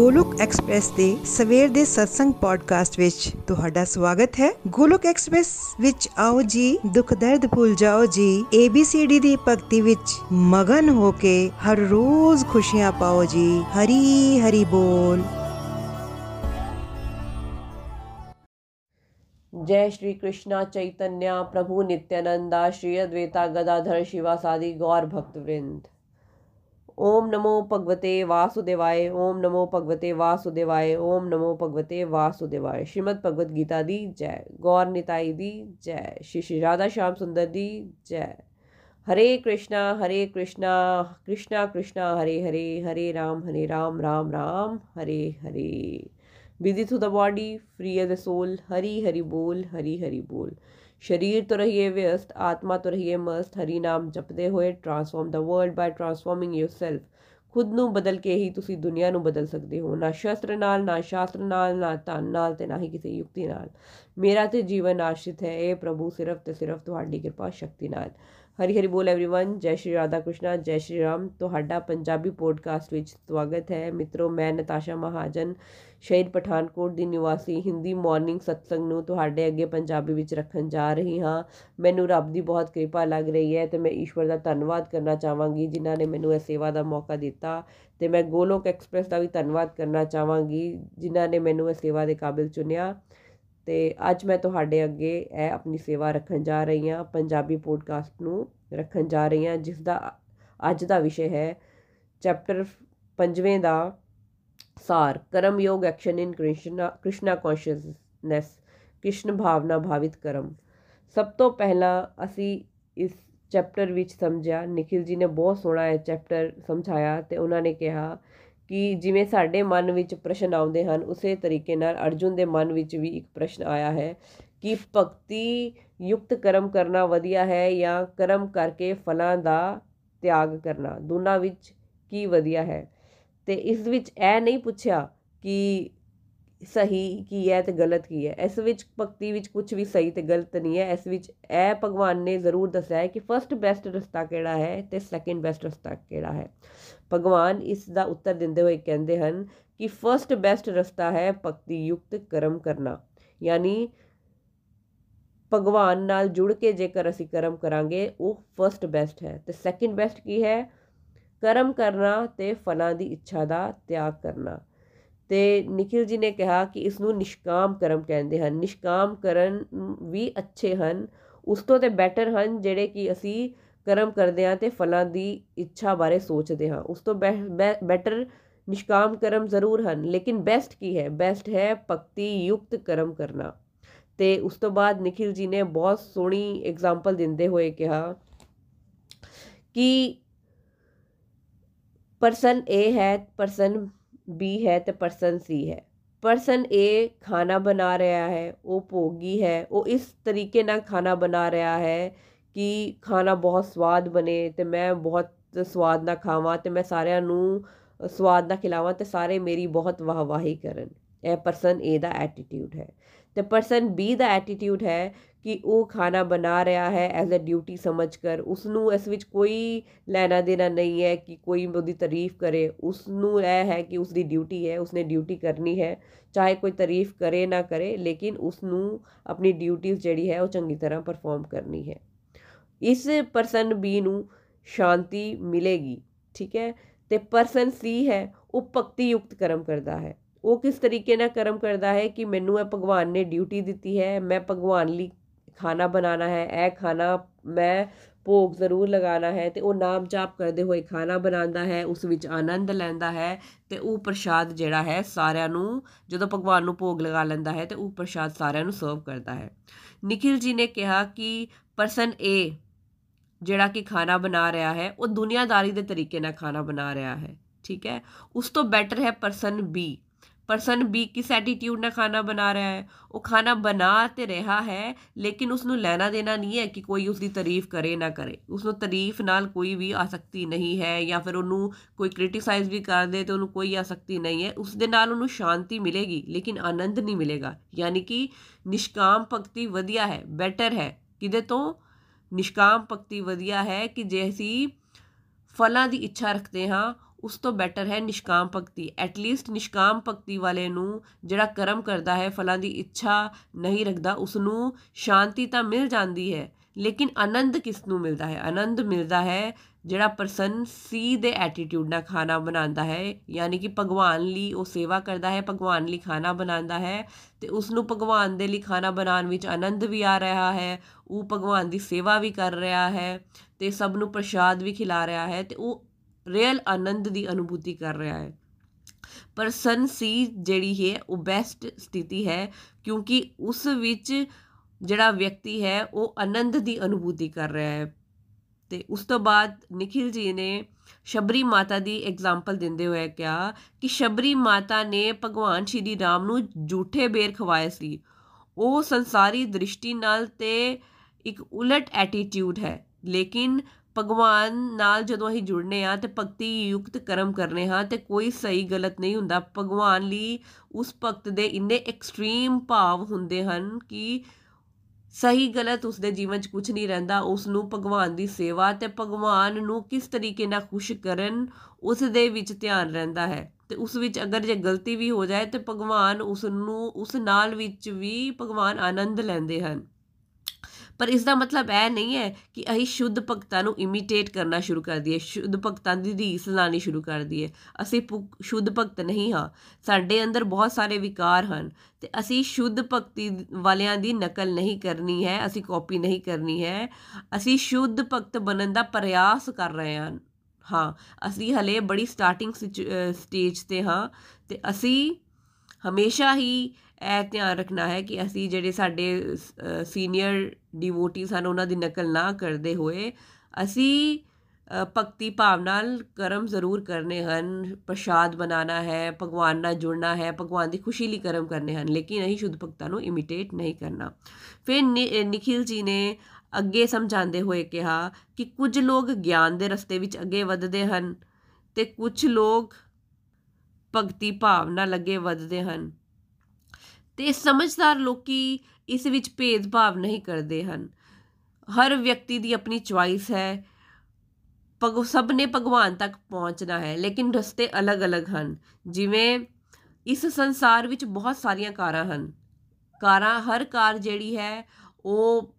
Golok express ਦੇ ਸਵੇਰ ਦੇ ਸਤਸੰਗ ਪੋਡਕਾਸਟ ਵਿੱਚ ਤੁਹਾਡਾ ਸਵਾਗਤ ਹੈ ਗੋਲੋਕ ਐਕਸਪ੍ਰੈਸ ਵਿੱਚ ਆਓ ਜੀ ਦੁੱਖ ਦਰਦ ਭੁੱਲ ਜਾਓ ਜੀ ABCD ਦੀ ਭਗਤੀ ਵਿੱਚ ਮਗਨ ਹੋ ਕੇ ਹਰ ਰੋਜ਼ ਖੁਸ਼ੀਆਂ ਪਾਓ ਜੀ ਹਰੀ ਹਰੀ ਬੋਲ जय श्री कृष्णा चैतन्य प्रभु नित्यानंदा श्री अद्वैता गदाधर शिवासादि गौर भक्त वृंद ओम नमो भगवते वासुदेवाय, ओम नमो भगवते वासुदेवाय, ओम नमो भगवते वासुदेवाय। श्रीमद भगवत गीता दी जय। गौर निताई दी जय। श्री श्री राधा श्याम सुंदर दी जय। Hare Krishna Hare Krishna Krishna Krishna, Hare Hare Hare Ram Hare Ram Ram Ram, Hare Hare. Busy through the body free as a soul Hari Hari बोल, हरी हरि बोल। शरीर तो रहिए व्यस्त आत्मा तो रहिए मस्त हरी ਨਾਮ ਜਪਦੇ ਹੋਏ transform the world by transforming yourself ਖੁਦ ਨੂੰ ਬਦਲ ਕੇ ਹੀ ਤੁਸੀਂ ਦੁਨੀਆ ਨੂੰ ਬਦਲ ਸਕਦੇ ਹੋ ਨਾ ਸ਼ਸਤਰ ਨਾਲ ਨਾ ਸ਼ਾਸਤਰ ਨਾਲ ਨਾ ਧਨ ਨਾਲ ਤੇ ਨਾ ਹੀ ਕਿਸੇ ਯੁਕਤੀ ਨਾਲ ਮੇਰਾ ਤੇ ਜੀਵਨ ਆਸ਼ਰਿਤ ਹੈ ਇਹ ਪ੍ਰਭੂ ਸਿਰਫ ਤੇ ਸਿਰਫ ਤੁਹਾਡੀ ਕਿਰਪਾ ਸ਼ਕਤੀ ਨਾਲ ਹਰੀ ਹਰੀ ਬੋਲ एवरीवन ਜੈ ਸ਼੍ਰੀ ਰਾਧਾ ਕ੍ਰਿਸ਼ਨਾ ਜੈ ਸ਼੍ਰੀ ਰਾਮ ਤੁਹਾਡਾ ਪੰਜਾਬੀ ਪੋਡਕਾਸਟ ਵਿੱਚ ਸਵਾਗਤ ਹੈ ਮਿੱਤਰੋ ਮੈਂ ਨਤਾਸ਼ਾ ਮਹਾਜਨ ਸ਼ਹਿਰ ਪਠਾਨਕੋਟ ਦੀ ਨਿਵਾਸੀ ਹਿੰਦੀ ਮਾਰਨਿੰਗ ਸਤਸੰਗ ਨੂੰ ਤੁਹਾਡੇ ਅੱਗੇ ਪੰਜਾਬੀ ਵਿੱਚ ਰੱਖਣ ਜਾ ਰਹੀ ਹਾਂ ਮੈਨੂੰ ਰੱਬ ਦੀ ਬਹੁਤ ਕਿਰਪਾ ਲੱਗ ਰਹੀ ਹੈ ਤੇ ਮੈਂ ਈਸ਼ਵਰ ਦਾ ਧੰਨਵਾਦ ਕਰਨਾ ਚਾਹਾਂਗੀ ਜਿਨ੍ਹਾਂ ਨੇ ਮੈਨੂੰ ਇਹ ਸੇਵਾ ਦਾ ਮੌਕਾ ਦਿੱਤਾ ਤੇ ਮੈਂ ਗੋਲੋਕ ਐਕਸਪ੍ਰੈਸ ਦਾ ਵੀ ਧੰਨਵਾਦ ਕਰਨਾ ਚਾਹਾਂਗੀ ਜਿਨ੍ਹਾਂ ਨੇ ਮੈਨੂੰ ਇਹ ਸੇਵਾ ਦੇ ਕਾਬਿਲ ਚੁਣਿਆ ਤੇ ਅੱਜ ਮੈਂ ਤੁਹਾਡੇ ਅੱਗੇ ਇਹ ਆਪਣੀ ਸੇਵਾ ਰੱਖਣ ਜਾ ਰਹੀ ਹਾਂ, ਪੰਜਾਬੀ ਪੋਡਕਾਸਟ ਨੂੰ ਰੱਖਣ ਜਾ ਰਹੀ ਹਾਂ, ਜਿਸ ਦਾ ਅੱਜ ਦਾ ਵਿਸ਼ੇ ਹੈ ਚੈਪਟਰ 5ਵੇਂ ਦਾ ਸਾਰ karma yoga action in Krishna Krishna consciousness Krishna ਭਾਵਨਾ ਭਾਵਿਤ ਕਰਮ। ਸਭ ਤੋਂ ਪਹਿਲਾਂ ਅਸੀਂ ਇਸ ਚੈਪਟਰ ਵਿੱਚ ਸਮਝਿਆ, ਨikhil ji ਨੇ ਬਹੁਤ ਸੋਹਣਾ ਇਹ ਚੈਪਟਰ ਸਮਝਾਇਆ ਤੇ ਉਹਨਾਂ ਨੇ ਕਿਹਾ ਕਿ ਜਿਵੇਂ ਸਾਡੇ ਮਨ ਵਿੱਚ ਪ੍ਰਸ਼ਨ ਆਉਂਦੇ ਹਨ, ਉਸੇ ਤਰੀਕੇ ਨਾਲ ਅਰਜੁਨ ਦੇ ਮਨ ਵਿੱਚ ਵੀ ਇੱਕ ਪ੍ਰਸ਼ਨ ਆਇਆ ਹੈ ਕਿ ਭਗਤੀ ਯੁਕਤ ਕਰਮ ਕਰਨਾ ਵਧੀਆ ਹੈ ਜਾਂ ਕਰਮ ਕਰਕੇ ਫਲਾਂ ਦਾ ਤਿਆਗ ਕਰਨਾ, ਦੋਨਾਂ ਵਿੱਚ ਕੀ ਵਧੀਆ ਹੈ? ਤੇ ਇਸ ਵਿੱਚ ਇਹ ਨਹੀਂ ਪੁੱਛਿਆ ਕਿ ਸਹੀ ਕੀ ਹੈ ਤੇ ਗਲਤ ਕੀ ਹੈ? ਇਸ ਵਿੱਚ ਭਗਤੀ ਵਿੱਚ ਕੁਝ ਵੀ ਸਹੀ ਤੇ ਗਲਤ ਨਹੀਂ ਹੈ। ਇਸ ਵਿੱਚ ਇਹ ਭਗਵਾਨ ਨੇ ਜ਼ਰੂਰ ਦੱਸਿਆ ਹੈ ਕਿ ਫਰਸਟ ਬੈਸਟ ਰਸਤਾ ਕਿਹੜਾ ਹੈ ਤੇ ਸੈਕੰਡ ਬੈਸਟ ਰਸਤਾ ਕਿਹੜਾ ਹੈ? ਭਗਵਾਨ ਇਸ ਦਾ ਉੱਤਰ ਦਿੰਦੇ ਹੋਏ ਕਹਿੰਦੇ ਹਨ ਕਿ ਫਰਸਟ ਬੈਸਟ ਰਸਤਾ ਹੈ ਭਗਤੀ ਯੁਕਤ ਕਰਮ ਕਰਨਾ। ਯਾਨੀ ਭਗਵਾਨ ਨਾਲ ਜੁੜ ਕੇ ਜੇਕਰ ਅਸੀਂ ਕਰਮ ਕਰਾਂਗੇ, ਉਹ ਫਰਸਟ ਬੈਸਟ ਹੈ। ਤੇ ਸੈਕੰਡ ਬੈਸਟ ਕੀ ਹੈ? ਕਰਮ ਕਰਨਾ ਤੇ ਫਲਾਂ ਦੀ ਇੱਛਾ ਦਾ ਤਿਆਗ ਕਰਨਾ। ਤੇ ਨikhil ji ਨੇ ਕਿਹਾ ਕਿ ਇਸ ਨੂੰ ਨਿਸ਼ਕਾਮ ਕਰਮ ਕਹਿੰਦੇ ਹਨ। ਨਿਸ਼ਕਾਮ ਕਰਨ ਵੀ ਅੱਛੇ ਹਨ। ਉਸ ਤੋਂ ਤੇ ਬੈਟਰ ਹਨ ਜਿਹੜੇ ਕਿ ਅਸੀਂ ਕਰਮ ਕਰਦੇ ਹਾਂ ਤੇ ਫਲਾਂ ਦੀ ਇੱਛਾ ਬਾਰੇ ਸੋਚਦੇ ਹਾਂ। ਉਸ ਤੋਂ ਬੈਟਰ ਨਿਸ਼ਕਾਮ ਕਰਮ ਜ਼ਰੂਰ ਹਨ। ਲੇਕਿਨ ਬੈਸਟ ਕੀ ਹੈ? ਬੈਸਟ ਹੈ ਭਗਤੀ ਯੁਕਤ ਕਰਮ ਕਰਨਾ। ਤੇ ਉਸ ਤੋਂ ਬਾਅਦ ਨikhil ji ਨੇ ਬਹੁਤ ਸੋਹਣੀ ਐਗਜ਼ਾਮਪਲ ਦਿੰਦੇ ਹੋਏ ਕਿਹਾ ਕਿ ਪਰਸਨ A ਹੈ ਪਰਸਨ B ਹੈ ਤੇ ਪਰਸਨ C ਹੈ। ਪਰਸਨ A ਖਾਣਾ ਬਣਾ ਰਿਹਾ ਹੈ, ਉਹ ਭੋਗੀ ਹੈ, ਉਹ ਇਸ ਤਰੀਕੇ ਨਾਲ ਖਾਣਾ ਬਣਾ ਰਿਹਾ ਹੈ ਕਿ ਖਾਣਾ ਬਹੁਤ ਸਵਾਦ ਬਣੇ ਤੇ ਮੈਂ ਬਹੁਤ ਸਵਾਦ ਨਾਲ ਖਾਵਾਂ ਤੇ ਮੈਂ ਸਾਰਿਆਂ ਨੂੰ ਸਵਾਦ ਨਾਲ ਖਿਲਾਵਾਂ ਤੇ ਸਾਰੇ ਮੇਰੀ ਬਹੁਤ ਵਾਹਵਾਹੀ ਕਰਨ। ਇਹ ਪਰਸਨ A ਦਾ ਐਟੀਟਿਊਡ ਹੈ। ਤੇ ਪਰਸਨ B ਦਾ ਐਟੀਟਿਊਡ ਹੈ ਕਿ ਉਹ ਖਾਣਾ ਬਣਾ ਰਿਹਾ ਹੈ ਐਜ਼ ਅ ਡਿਊਟੀ ਸਮਝ ਕਰ ਉਸ ਨੂੰ ਇਸ ਵਿੱਚ ਕੋਈ ਲੈਣਾ ਦੇਣਾ ਨਹੀਂ ਹੈ ਕਿ ਕੋਈ ਉਹਦੀ ਤਾਰੀਫ ਕਰੇ ਉਸ ਨੂੰ ਇਹ ਹੈ ਕਿ ਉਸ ਦੀ ਡਿਊਟੀ ਹੈ ਉਸਨੇ ਡਿਊਟੀ ਕਰਨੀ ਹੈ ਚਾਹੇ ਕੋਈ ਤਾਰੀਫ ਕਰੇ ਨਾ ਕਰੇ ਲੇਕਿਨ ਉਸ ਨੂੰ ਆਪਣੀ ਡਿਊਟੀਜ਼ ਜਿਹੜੀ ਹੈ ਉਹ ਚੰਗੀ ਤਰ੍ਹਾਂ ਪਰਫਾਰਮ ਕਰਨੀ ਹੈ ਇਸ ਪਰਸਨ ਬੀ ਨੂੰ ਸ਼ਾਂਤੀ ਮਿਲੇਗੀ ਠੀਕ ਹੈ ਤੇ ਪਰਸਨ ਸੀ ਹੈ ਉਹ ਭਗਤੀ ਯੁਕਤ ਕਰਮ ਕਰਦਾ ਹੈ ਉਹ ਕਿਸ ਤਰੀਕੇ ਨਾਲ ਕਰਮ ਕਰਦਾ ਹੈ ਕਿ ਮੈਨੂੰ ਇਹ ਭਗਵਾਨ ਨੇ ਡਿਊਟੀ ਦਿੱਤੀ ਹੈ, ਮੈਂ ਭਗਵਾਨ ਲਈ ਖਾਣਾ ਬਣਾਉਣਾ ਹੈ, ਇਹ ਖਾਣਾ ਮੈਂ ਭੋਗ ਜ਼ਰੂਰ ਲਗਾਉਣਾ ਹੈ ਤੇ ਉਹ ਨਾਮ ਜਾਪ ਕਰਦੇ ਹੋਏ ਖਾਣਾ ਬਣਾਉਂਦਾ ਹੈ, ਉਸ ਵਿੱਚ ਆਨੰਦ ਲੈਂਦਾ ਹੈ ਤੇ ਉਹ ਪ੍ਰਸ਼ਾਦ ਜਿਹੜਾ ਹੈ ਸਾਰਿਆਂ ਨੂੰ ਜਦੋਂ ਭਗਵਾਨ ਨੂੰ ਭੋਗ ਲਗਾ ਲੈਂਦਾ ਹੈ ਤੇ ਉਹ ਪ੍ਰਸ਼ਾਦ ਸਾਰਿਆਂ ਨੂੰ ਸਰਵ ਕਰਦਾ ਹੈ। ਨikhil ji ਨੇ ਕਿਹਾ ਕਿ ਪਰਸਨ A ਜਿਹੜਾ ਕਿ ਖਾਣਾ ਬਣਾ ਰਿਹਾ ਹੈ, ਉਹ ਦੁਨੀਆਦਾਰੀ ਦੇ ਤਰੀਕੇ ਨਾਲ ਖਾਣਾ ਬਣਾ ਰਿਹਾ ਹੈ, ਠੀਕ ਹੈ? ਉਸ ਤੋਂ ਬੈਟਰ ਹੈ ਪਰਸਨ B ਪਰਸਨ ਬੀ ਕਿਸ ਐਟੀਟਿਊਡ ਨਾਲ ਖਾਣਾ ਬਣਾ ਰਿਹਾ ਹੈ, ਉਹ ਖਾਣਾ ਬਣਾ ਤੇ ਰਿਹਾ ਹੈ, ਲੇਕਿਨ ਉਸ ਨੂੰ ਲੈਣਾ ਦੇਣਾ ਨਹੀਂ ਹੈ ਕਿ ਕੋਈ ਉਸ ਦੀ ਤਾਰੀਫ ਕਰੇ ਨਾ ਕਰੇ। ਉਸ ਨੂੰ ਤਾਰੀਫ ਨਾਲ ਕੋਈ ਵੀ ਆਸਕਤੀ ਨਹੀਂ ਹੈ ਜਾਂ ਫਿਰ ਉਹਨੂੰ ਕੋਈ ਕ੍ਰਿਟਿਸਾਈਜ਼ ਵੀ ਕਰ ਦੇ ਤੇ ਉਹਨੂੰ ਕੋਈ ਆਸਕਤੀ ਨਹੀਂ ਹੈ ਉਸ ਦੇ ਨਾਲ ਉਹਨੂੰ ਸ਼ਾਂਤੀ ਮਿਲੇਗੀ, ਲੇਕਿਨ ਆਨੰਦ ਨਹੀਂ ਮਿਲੇਗਾ। ਯਾਨੀ ਕਿ ਨਿਸ਼ਕਾਮ ਭਗਤੀ ਵਧੀਆ ਹੈ ਬੈਟਰ ਹੈ। ਕਿਦੇ ਤੋਂ? ਨਿਸ਼ਕਾਮ ਭਗਤੀ ਵਧੀਆ ਹੈ ਕਿ ਜੇ ਅਸੀਂ ਫਲਾਂ ਦੀ ਇੱਛਾ ਰੱਖਦੇ ਹਾਂ ਉਸ ਤੋਂ ਬੈਟਰ ਹੈ ਨਿਸ਼ਕਾਮ ਭਗਤੀ। ਐਟਲੀਸਟ ਨਿਸ਼ਕਾਮ ਭਗਤੀ ਵਾਲੇ ਨੂੰ ਜਿਹੜਾ ਕਰਮ ਕਰਦਾ ਹੈ, ਫਲਾਂ ਦੀ ਇੱਛਾ ਨਹੀਂ ਰੱਖਦਾ ਉਸ ਨੂੰ ਸ਼ਾਂਤੀ ਤਾਂ ਮਿਲ ਜਾਂਦੀ ਹੈ, ਲੇਕਿਨ ਆਨੰਦ ਕਿਸ ਨੂੰ ਮਿਲਦਾ ਹੈ? ਆਨੰਦ ਮਿਲਦਾ ਹੈ ਜਿਹੜਾ ਪਰਸਨ ਸੀ ਦੇ ਐਟੀਟਿਊਡ ਨਾਲ ਖਾਣਾ ਬਣਾਉਂਦਾ ਹੈ, ਯਾਨੀ ਕਿ ਭਗਵਾਨ ਲਈ ਉਹ ਸੇਵਾ ਕਰਦਾ ਹੈ, ਭਗਵਾਨ ਲਈ ਖਾਣਾ ਬਣਾਉਂਦਾ ਹੈ, ਤੇ ਉਸ ਨੂੰ ਭਗਵਾਨ ਦੇ ਲਈ ਖਾਣਾ ਬਣਾਉਣ ਵਿੱਚ ਆਨੰਦ ਵੀ ਆ ਰਿਹਾ ਹੈ, ਉਹ ਭਗਵਾਨ ਦੀ ਸੇਵਾ ਵੀ ਕਰ ਰਿਹਾ ਹੈ, ਤੇ ਸਭ ਨੂੰ ਪ੍ਰਸ਼ਾਦ ਵੀ ਖਿਲਾ ਰਿਹਾ ਹੈ, ਤੇ ਉਹ ਰੀਅਲ ਆਨੰਦ ਦੀ ਅਨੁਭੂਤੀ ਕਰ ਰਿਹਾ ਹੈ ਪਰਸਨ ਸੀ ਜਿਹੜੀ ਹੈ ਉਹ ਬੈਸਟ ਸਥਿਤੀ ਹੈ ਕਿਉਂਕਿ ਉਸ ਵਿੱਚ ਜਿਹੜਾ ਵਿਅਕਤੀ ਹੈ ਉਹ ਆਨੰਦ ਦੀ ਅਨੁਭੂਤੀ ਕਰ ਰਿਹਾ ਹੈ ਤੇ ਉਸ ਤੋਂ ਬਾਅਦ ਨikhil ji ਨੇ ਸ਼ਬਰੀ ਮਾਤਾ ਦੀ ਐਗਜ਼ਾਮਪਲ ਦਿੰਦੇ ਹੋਏ ਕਿਹਾ ਕਿ ਸ਼ਬਰੀ ਮਾਤਾ ਨੇ ਭਗਵਾਨ ਸ਼੍ਰੀ ਰਾਮ ਨੂੰ ਝੂਠੇ ਬੇਰ ਖਵਾਏ ਸੀ ਉਹ ਸੰਸਾਰੀ ਦ੍ਰਿਸ਼ਟੀ ਨਾਲ ਤੇ ਇੱਕ ਉਲਟ ਐਟੀਟਿਊਡ ਹੈ ਲੇਕਿਨ ਭਗਵਾਨ ਨਾਲ ਜਦੋਂ ਅਸੀਂ ਜੁੜਨੇ ਆ ਤੇ ਭਗਤੀ ਯੁਕਤ ਕਰਮ ਕਰਨੇ ਹਾਂ ਤੇ ਕੋਈ ਸਹੀ ਗਲਤ ਨਹੀਂ ਹੁੰਦਾ। ਭਗਵਾਨ ਲਈ ਉਸ ਭਗਤ ਦੇ ਇੰਨੇ ਐਕਸਟ੍ਰੀਮ ਭਾਵ ਹੁੰਦੇ ਹਨ ਕਿ ਸਹੀ ਗਲਤ ਉਸ ਦੇ ਜੀਵਨ 'ਚ ਕੁਝ ਨਹੀਂ ਰਹਿੰਦਾ ਉਸ ਨੂੰ ਭਗਵਾਨ ਦੀ ਸੇਵਾ ਤੇ ਭਗਵਾਨ ਨੂੰ ਕਿਸ ਤਰੀਕੇ ਨਾਲ ਖੁਸ਼ ਕਰਨ ਉਸ ਦੇ ਵਿੱਚ ਧਿਆਨ ਰਹਿੰਦਾ ਹੈ। ਤੇ ਉਸ ਵਿੱਚ ਅਗਰ ਜੇ ਗਲਤੀ ਵੀ ਹੋ ਜਾਏ ਤੇ ਭਗਵਾਨ ਉਸ ਨੂੰ ਉਸ ਨਾਲ ਵਿੱਚ ਵੀ ਭਗਵਾਨ ਆਨੰਦ ਲੈਂਦੇ ਹਨ। ਪਰ ਇਸ ਦਾ ਮਤਲਬ ਇਹ ਨਹੀਂ ਹੈ ਕਿ ਅਸੀਂ ਸ਼ੁੱਧ ਭਗਤਾਂ ਨੂੰ ਇਮੀਟੇਟ ਕਰਨਾ ਸ਼ੁਰੂ ਕਰ ਦਈਏ, ਸ਼ੁੱਧ ਭਗਤਾਂ ਦੀ ਰੀਸ ਲਾਣੀ ਸ਼ੁਰੂ ਕਰ ਦਈਏ। ਅਸੀਂ ਸ਼ੁੱਧ ਭਗਤ ਨਹੀਂ ਹਾਂ। ਸਾਡੇ ਅੰਦਰ ਬਹੁਤ ਸਾਰੇ ਵਿਕਾਰ ਹਨ ਤੇ ਅਸੀਂ ਸ਼ੁੱਧ ਭਗਤੀ ਵਾਲਿਆਂ ਦੀ ਨਕਲ ਨਹੀਂ ਕਰਨੀ ਹੈ, ਅਸੀਂ ਕਾਪੀ ਨਹੀਂ ਕਰਨੀ ਹੈ। ਅਸੀਂ ਸ਼ੁੱਧ ਭਗਤ ਬਣਨ ਦਾ ਪ੍ਰਯਾਸ ਕਰ ਰਹੇ ਹਾਂ। ਹਾਂ, ਅਸੀਂ ਹਲੇ ਬੜੀ ਸਟਾਰਟਿੰਗ ਸਟੇਜ ਤੇ ਹਾਂ ਤੇ ਅਸੀਂ ਹਮੇਸ਼ਾ ਹੀ ਇਹ ਧਿਆਨ ਰੱਖਣਾ ਹੈ ਕਿ ਅਸੀਂ ਜਿਹੜੇ ਸਾਡੇ ਸੀਨੀਅਰ ਡਿਵੋਟੀਸ ਹਨ, ਉਹਨਾਂ ਦੀ ਨਕਲ ਨਾ ਕਰਦੇ ਹੋਏ ਅਸੀਂ ਭਗਤੀ ਭਾਵ ਨਾਲ ਕਰਮ ਜ਼ਰੂਰ ਕਰਨੇ ਹਨ। ਪ੍ਰਸ਼ਾਦ ਬਣਾਉਣਾ ਹੈ, ਭਗਵਾਨ ਨਾਲ ਜੁੜਨਾ ਹੈ, ਭਗਵਾਨ ਦੀ ਖੁਸ਼ੀ ਲਈ ਕਰਮ ਕਰਨੇ ਹਨ, ਲੇਕਿਨ ਅਸੀਂ ਸ਼ੁੱਧ ਭਗਤਾਂ ਨੂੰ ਇਮੀਟੇਟ ਨਹੀਂ ਕਰਨਾ। ਫਿਰ ਨikhil ji ਨੇ ਅੱਗੇ ਸਮਝਾਉਂਦੇ ਹੋਏ ਕਿਹਾ ਕਿ ਕੁਝ ਲੋਕ ਗਿਆਨ ਦੇ ਰਸਤੇ ਵਿੱਚ ਅੱਗੇ ਵਧਦੇ ਹਨ ਤੇ ਕੁਝ ਲੋਕ ਭਗਤੀ ਭਾਵ ਨਾਲ ਅੱਗੇ ਵਧਦੇ ਹਨ। ਤੇ ਸਮਝਦਾਰ ਲੋਕੀ ਇਸ ਵਿੱਚ ਭੇਦਭਾਵ ਨਹੀਂ ਕਰਦੇ ਹਨ। ਹਰ ਵਿਅਕਤੀ ਦੀ ਆਪਣੀ ਚੁਆਇਸ ਹੈ। ਪਗ ਸਭ ਨੇ ਭਗਵਾਨ ਤੱਕ ਪਹੁੰਚਣਾ ਹੈ, ਲੇਕਿਨ ਰਸਤੇ ਅਲੱਗ-ਅਲੱਗ ਹਨ। ਜਿਵੇਂ ਇਸ ਸੰਸਾਰ ਵਿੱਚ ਬਹੁਤ ਸਾਰੀਆਂ ਕਾਰਾਂ ਹਨ। ਕਾਰਾਂ, ਹਰ ਕਾਰ ਜਿਹੜੀ ਹੈ, ਉਹ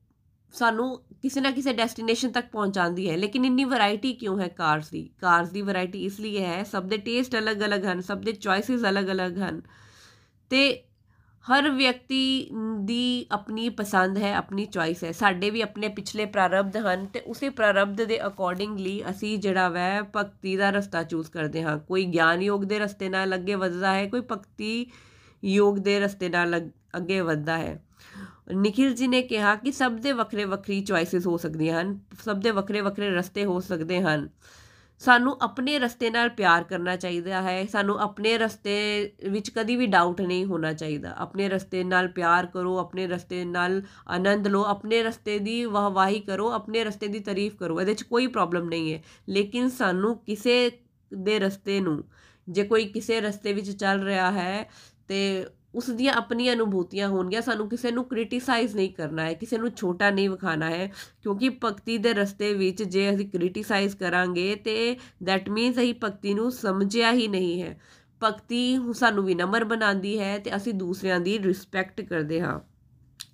ਸਾਨੂੰ ਕਿਸੇ ਨਾ ਕਿਸੇ ਡੈਸਟੀਨੇਸ਼ਨ ਤੱਕ ਪਹੁੰਚਾਉਂਦੀ ਹੈ। ਲੇਕਿਨ ਇੰਨੀ ਵੈਰਾਈਟੀ ਕਿਉਂ ਹੈ ਕਾਰਸ ਦੀ? ਕਾਰਸ ਦੀ ਵੈਰਾਈਟੀ ਇਸ ਲਈ ਹੈ, ਸਭ ਦੇ ਟੇਸਟ ਅਲੱਗ-ਅਲੱਗ ਹਨ, ਸਭ ਦੇ ਚੁਆਇਸਸ ਅਲੱਗ-ਅਲੱਗ ਹਨ। ਤੇ ਹਰ ਵਿਅਕਤੀ ਦੀ ਆਪਣੀ ਪਸੰਦ ਹੈ, ਆਪਣੀ ਚੁਆਇਸ ਹੈ। ਸਾਡੇ ਵੀ ਆਪਣੇ ਪਿਛਲੇ ਪ੍ਰਾਰਬਧ ਹਨ ਤੇ ਉਸੇ ਪ੍ਰਾਰਬਧ ਦੇ ਅਕੋਰਡਿੰਗਲੀ ਅਸੀਂ ਜਿਹੜਾ ਵੈ ਭਗਤੀ ਦਾ ਰਸਤਾ ਚੂਜ਼ ਕਰਦੇ ਹਾਂ। ਕੋਈ ਗਿਆਨ ਯੋਗ ਦੇ ਰਸਤੇ ਨਾਲ ਅੱਗੇ ਵੱਧਦਾ ਹੈ, ਕੋਈ ਭਗਤੀ ਯੋਗ ਦੇ ਰਸਤੇ ਨਾਲ ਅੱਗੇ ਵੱਧਦਾ ਹੈ। ਨikhil ji ਨੇ ਕਿਹਾ ਕਿ ਸਭ ਦੇ ਵੱਖਰੇ ਵੱਖਰੀ ਚੁਆਇਸਸ ਹੋ ਸਕਦੀਆਂ ਹਨ, ਸਭ ਦੇ ਵੱਖਰੇ ਵੱਖਰੇ ਰਸਤੇ ਹੋ ਸਕਦੇ ਹਨ। ਸਾਨੂੰ ਆਪਣੇ ਰਸਤੇ ਨਾਲ ਪਿਆਰ ਕਰਨਾ ਚਾਹੀਦਾ ਹੈ। ਸਾਨੂੰ ਆਪਣੇ ਰਸਤੇ ਵਿੱਚ ਕਦੀ ਵੀ ਡਾਊਟ ਨਹੀਂ ਹੋਣਾ ਚਾਹੀਦਾ। ਆਪਣੇ ਰਸਤੇ ਨਾਲ ਪਿਆਰ ਕਰੋ, ਆਪਣੇ ਰਸਤੇ ਨਾਲ ਆਨੰਦ ਲਓ, ਆਪਣੇ ਰਸਤੇ ਦੀ ਵਾਹਵਾਹੀ ਕਰੋ, ਆਪਣੇ ਰਸਤੇ ਦੀ ਤਾਰੀਫ ਕਰੋ। ਇਹਦੇ 'ਚ ਕੋਈ ਪ੍ਰੋਬਲਮ ਨਹੀਂ ਹੈ। ਲੇਕਿਨ ਸਾਨੂੰ ਕਿਸੇ ਦੇ ਰਸਤੇ ਨੂੰ, ਜੇ ਕੋਈ ਕਿਸੇ ਰਸਤੇ ਵਿੱਚ ਚੱਲ ਰਿਹਾ ਹੈ ਤੇ ਉਸ ਦੀਆਂ ਆਪਣੀਆਂ ਅਨੁਭੂਤੀਆਂ ਹੋਣਗੀਆਂ। ਸਾਨੂੰ ਕਿਸੇ ਨੂੰ ਕ੍ਰਿਟਿਸਾਈਜ਼ ਨਹੀਂ ਕਰਨਾ ਹੈ, ਕਿਸੇ ਨੂੰ ਛੋਟਾ ਨਹੀਂ ਵਿਖਾਣਾ ਹੈ, ਕਿਉਂਕਿ ਭਗਤੀ ਦੇ ਰਸਤੇ ਵਿੱਚ ਜੇ ਅਸੀਂ ਕ੍ਰਿਟਿਸਾਈਜ਼ ਕਰਾਂਗੇ ਤੇ ਦੈਟ ਮੀਨਸ ਅਸੀਂ ਭਗਤੀ ਨੂੰ ਸਮਝਿਆ ਹੀ ਨਹੀਂ ਹੈ। ਭਗਤੀ ਸਾਨੂੰ ਵਿਨਮਰ ਬਣਾਉਂਦੀ ਹੈ ਤੇ ਅਸੀਂ ਦੂਸਰਿਆਂ ਦੀ ਰਿਸਪੈਕਟ ਕਰਦੇ ਹਾਂ।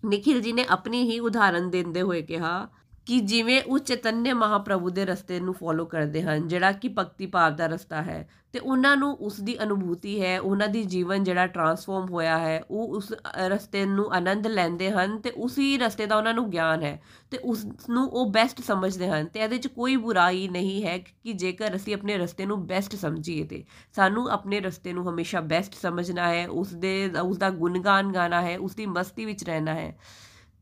ਨikhil ji ਨੇ ਆਪਣੀ ਹੀ ਉਦਾਹਰਨ ਦਿੰਦੇ ਹੋਏ ਕਿਹਾ ਕਿ ਜਿਵੇਂ ਉਹ ਚੈਤਨਯ ਮਹਾਪ੍ਰਭੂ ਦੇ ਰਸਤੇ ਨੂੰ ਫੋਲੋ ਕਰਦੇ ਹਨ, ਜਿਹੜਾ ਕਿ ਭਗਤੀ ਭਾਵ ਦਾ ਰਸਤਾ ਹੈ। ਤੇ ਉਹਨਾਂ ਨੂੰ ਉਸ ਦੀ ਅਨੁਭੂਤੀ ਹੈ, ਉਹਨਾਂ ਦੀ ਜੀਵਨ ਜਿਹੜਾ ਟਰਾਂਸਫਾਰਮ ਹੋਇਆ ਹੈ, ਉਹ ਉਸ ਰਸਤੇ ਨੂੰ ਆਨੰਦ ਲੈਂਦੇ ਹਨ ਤੇ ਉਸੇ ਰਸਤੇ ਦਾ ਉਹਨਾਂ ਨੂੰ ਗਿਆਨ ਹੈ ਤੇ ਉਸ ਨੂੰ ਉਹ ਬੈਸਟ ਸਮਝਦੇ ਹਨ ਤੇ ਇਹਦੇ 'ਚ ਕੋਈ ਬੁਰਾਈ ਨਹੀਂ ਹੈ ਕਿ ਜੇਕਰ ਅਸੀਂ ਆਪਣੇ ਰਸਤੇ ਨੂੰ ਬੈਸਟ ਸਮਝੀਏ ਤੇ। ਸਾਨੂੰ ਆਪਣੇ ਰਸਤੇ ਨੂੰ ਹਮੇਸ਼ਾ ਬੈਸਟ ਸਮਝਣਾ ਹੈ ਉਸ ਦੇ ਉਸ ਦਾ ਗੁਣਗਾਨ ਗਾਣਾ ਹੈ ਉਸ ਦੀ ਮਸਤੀ ਵਿੱਚ ਰਹਿਣਾ ਹੈ।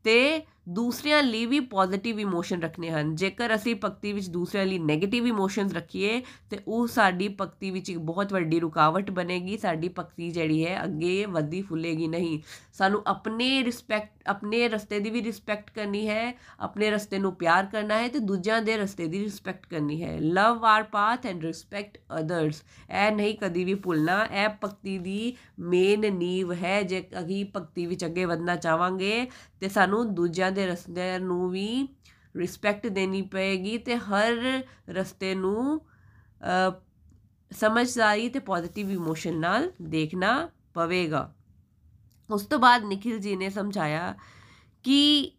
ਤੇ ਦੂਸਰਿਆਂ ਲਈ ਵੀ ਪੋਜ਼ਿਟਿਵ ਇਮੋਸ਼ਨ ਰੱਖਨੇ ਹਨ। ਜੇਕਰ ਅਸੀਂ ਭਗਤੀ ਵਿੱਚ ਦੂਸਰਿਆਂ ਲਈ 네ਗੇਟਿਵ ਇਮੋਸ਼ਨਸ ਰੱਖੀਏ, ਤੇ ਉਹ ਸਾਡੀ ਭਗਤੀ ਵਿੱਚ ਇੱਕ ਬਹੁਤ ਵੱਡੀ ਰੁਕਾਵਟ ਬਣੇਗੀ। ਸਾਡੀ ਭਗਤੀ ਜਿਹੜੀ ਹੈ, ਅੱਗੇ ਵਧਦੀ ਫੁੱਲੇਗੀ ਨਹੀਂ। ਸਾਨੂੰ ਆਪਣੇ ਰਿਸਪੈਕਟ ਆਪਣੇ ਰਸਤੇ ਦੀ ਵੀ ਰਿਸਪੈਕਟ ਕਰਨੀ ਹੈ, ਆਪਣੇ ਰਸਤੇ ਨੂੰ ਪਿਆਰ ਕਰਨਾ ਹੈ ਤੇ ਦੂਜਿਆਂ ਦੇ ਰਸਤੇ ਦੀ ਰਿਸਪੈਕਟ ਕਰਨੀ ਹੈ। Love our path and respect others ਇਹ ਨਹੀਂ ਕਦੀ ਵੀ ਭੁੱਲਣਾ। ਇਹ ਭਗਤੀ ਦੀ ਮੇਨ ਨੀਵ ਹੈ। ਜੇ ਅਸੀਂ ਭਗਤੀ ਵਿੱਚ ਅੱਗੇ ਵਧਣਾ ਚਾਹਾਂਗੇ, ਤੇ ਸਾਨੂੰ ਦੂਜਿਆਂ ਦੇ ਰਸਤੇ ਨੂੰ ਵੀ ਰਿਸਪੈਕਟ ਦੇਣੀ ਪਏਗੀ ਤੇ ਹਰ ਰਸਤੇ ਨੂੰ ਸਮਝਦਾਰੀ ਤੇ ਪੋਜ਼ਿਟਿਵ ਇਮੋਸ਼ਨ ਨਾਲ ਦੇਖਣਾ ਪਵੇਗਾ। ਉਸ ਤੋਂ ਬਾਅਦ ਨikhil ji ਨੇ ਸਮਝਾਇਆ ਕਿ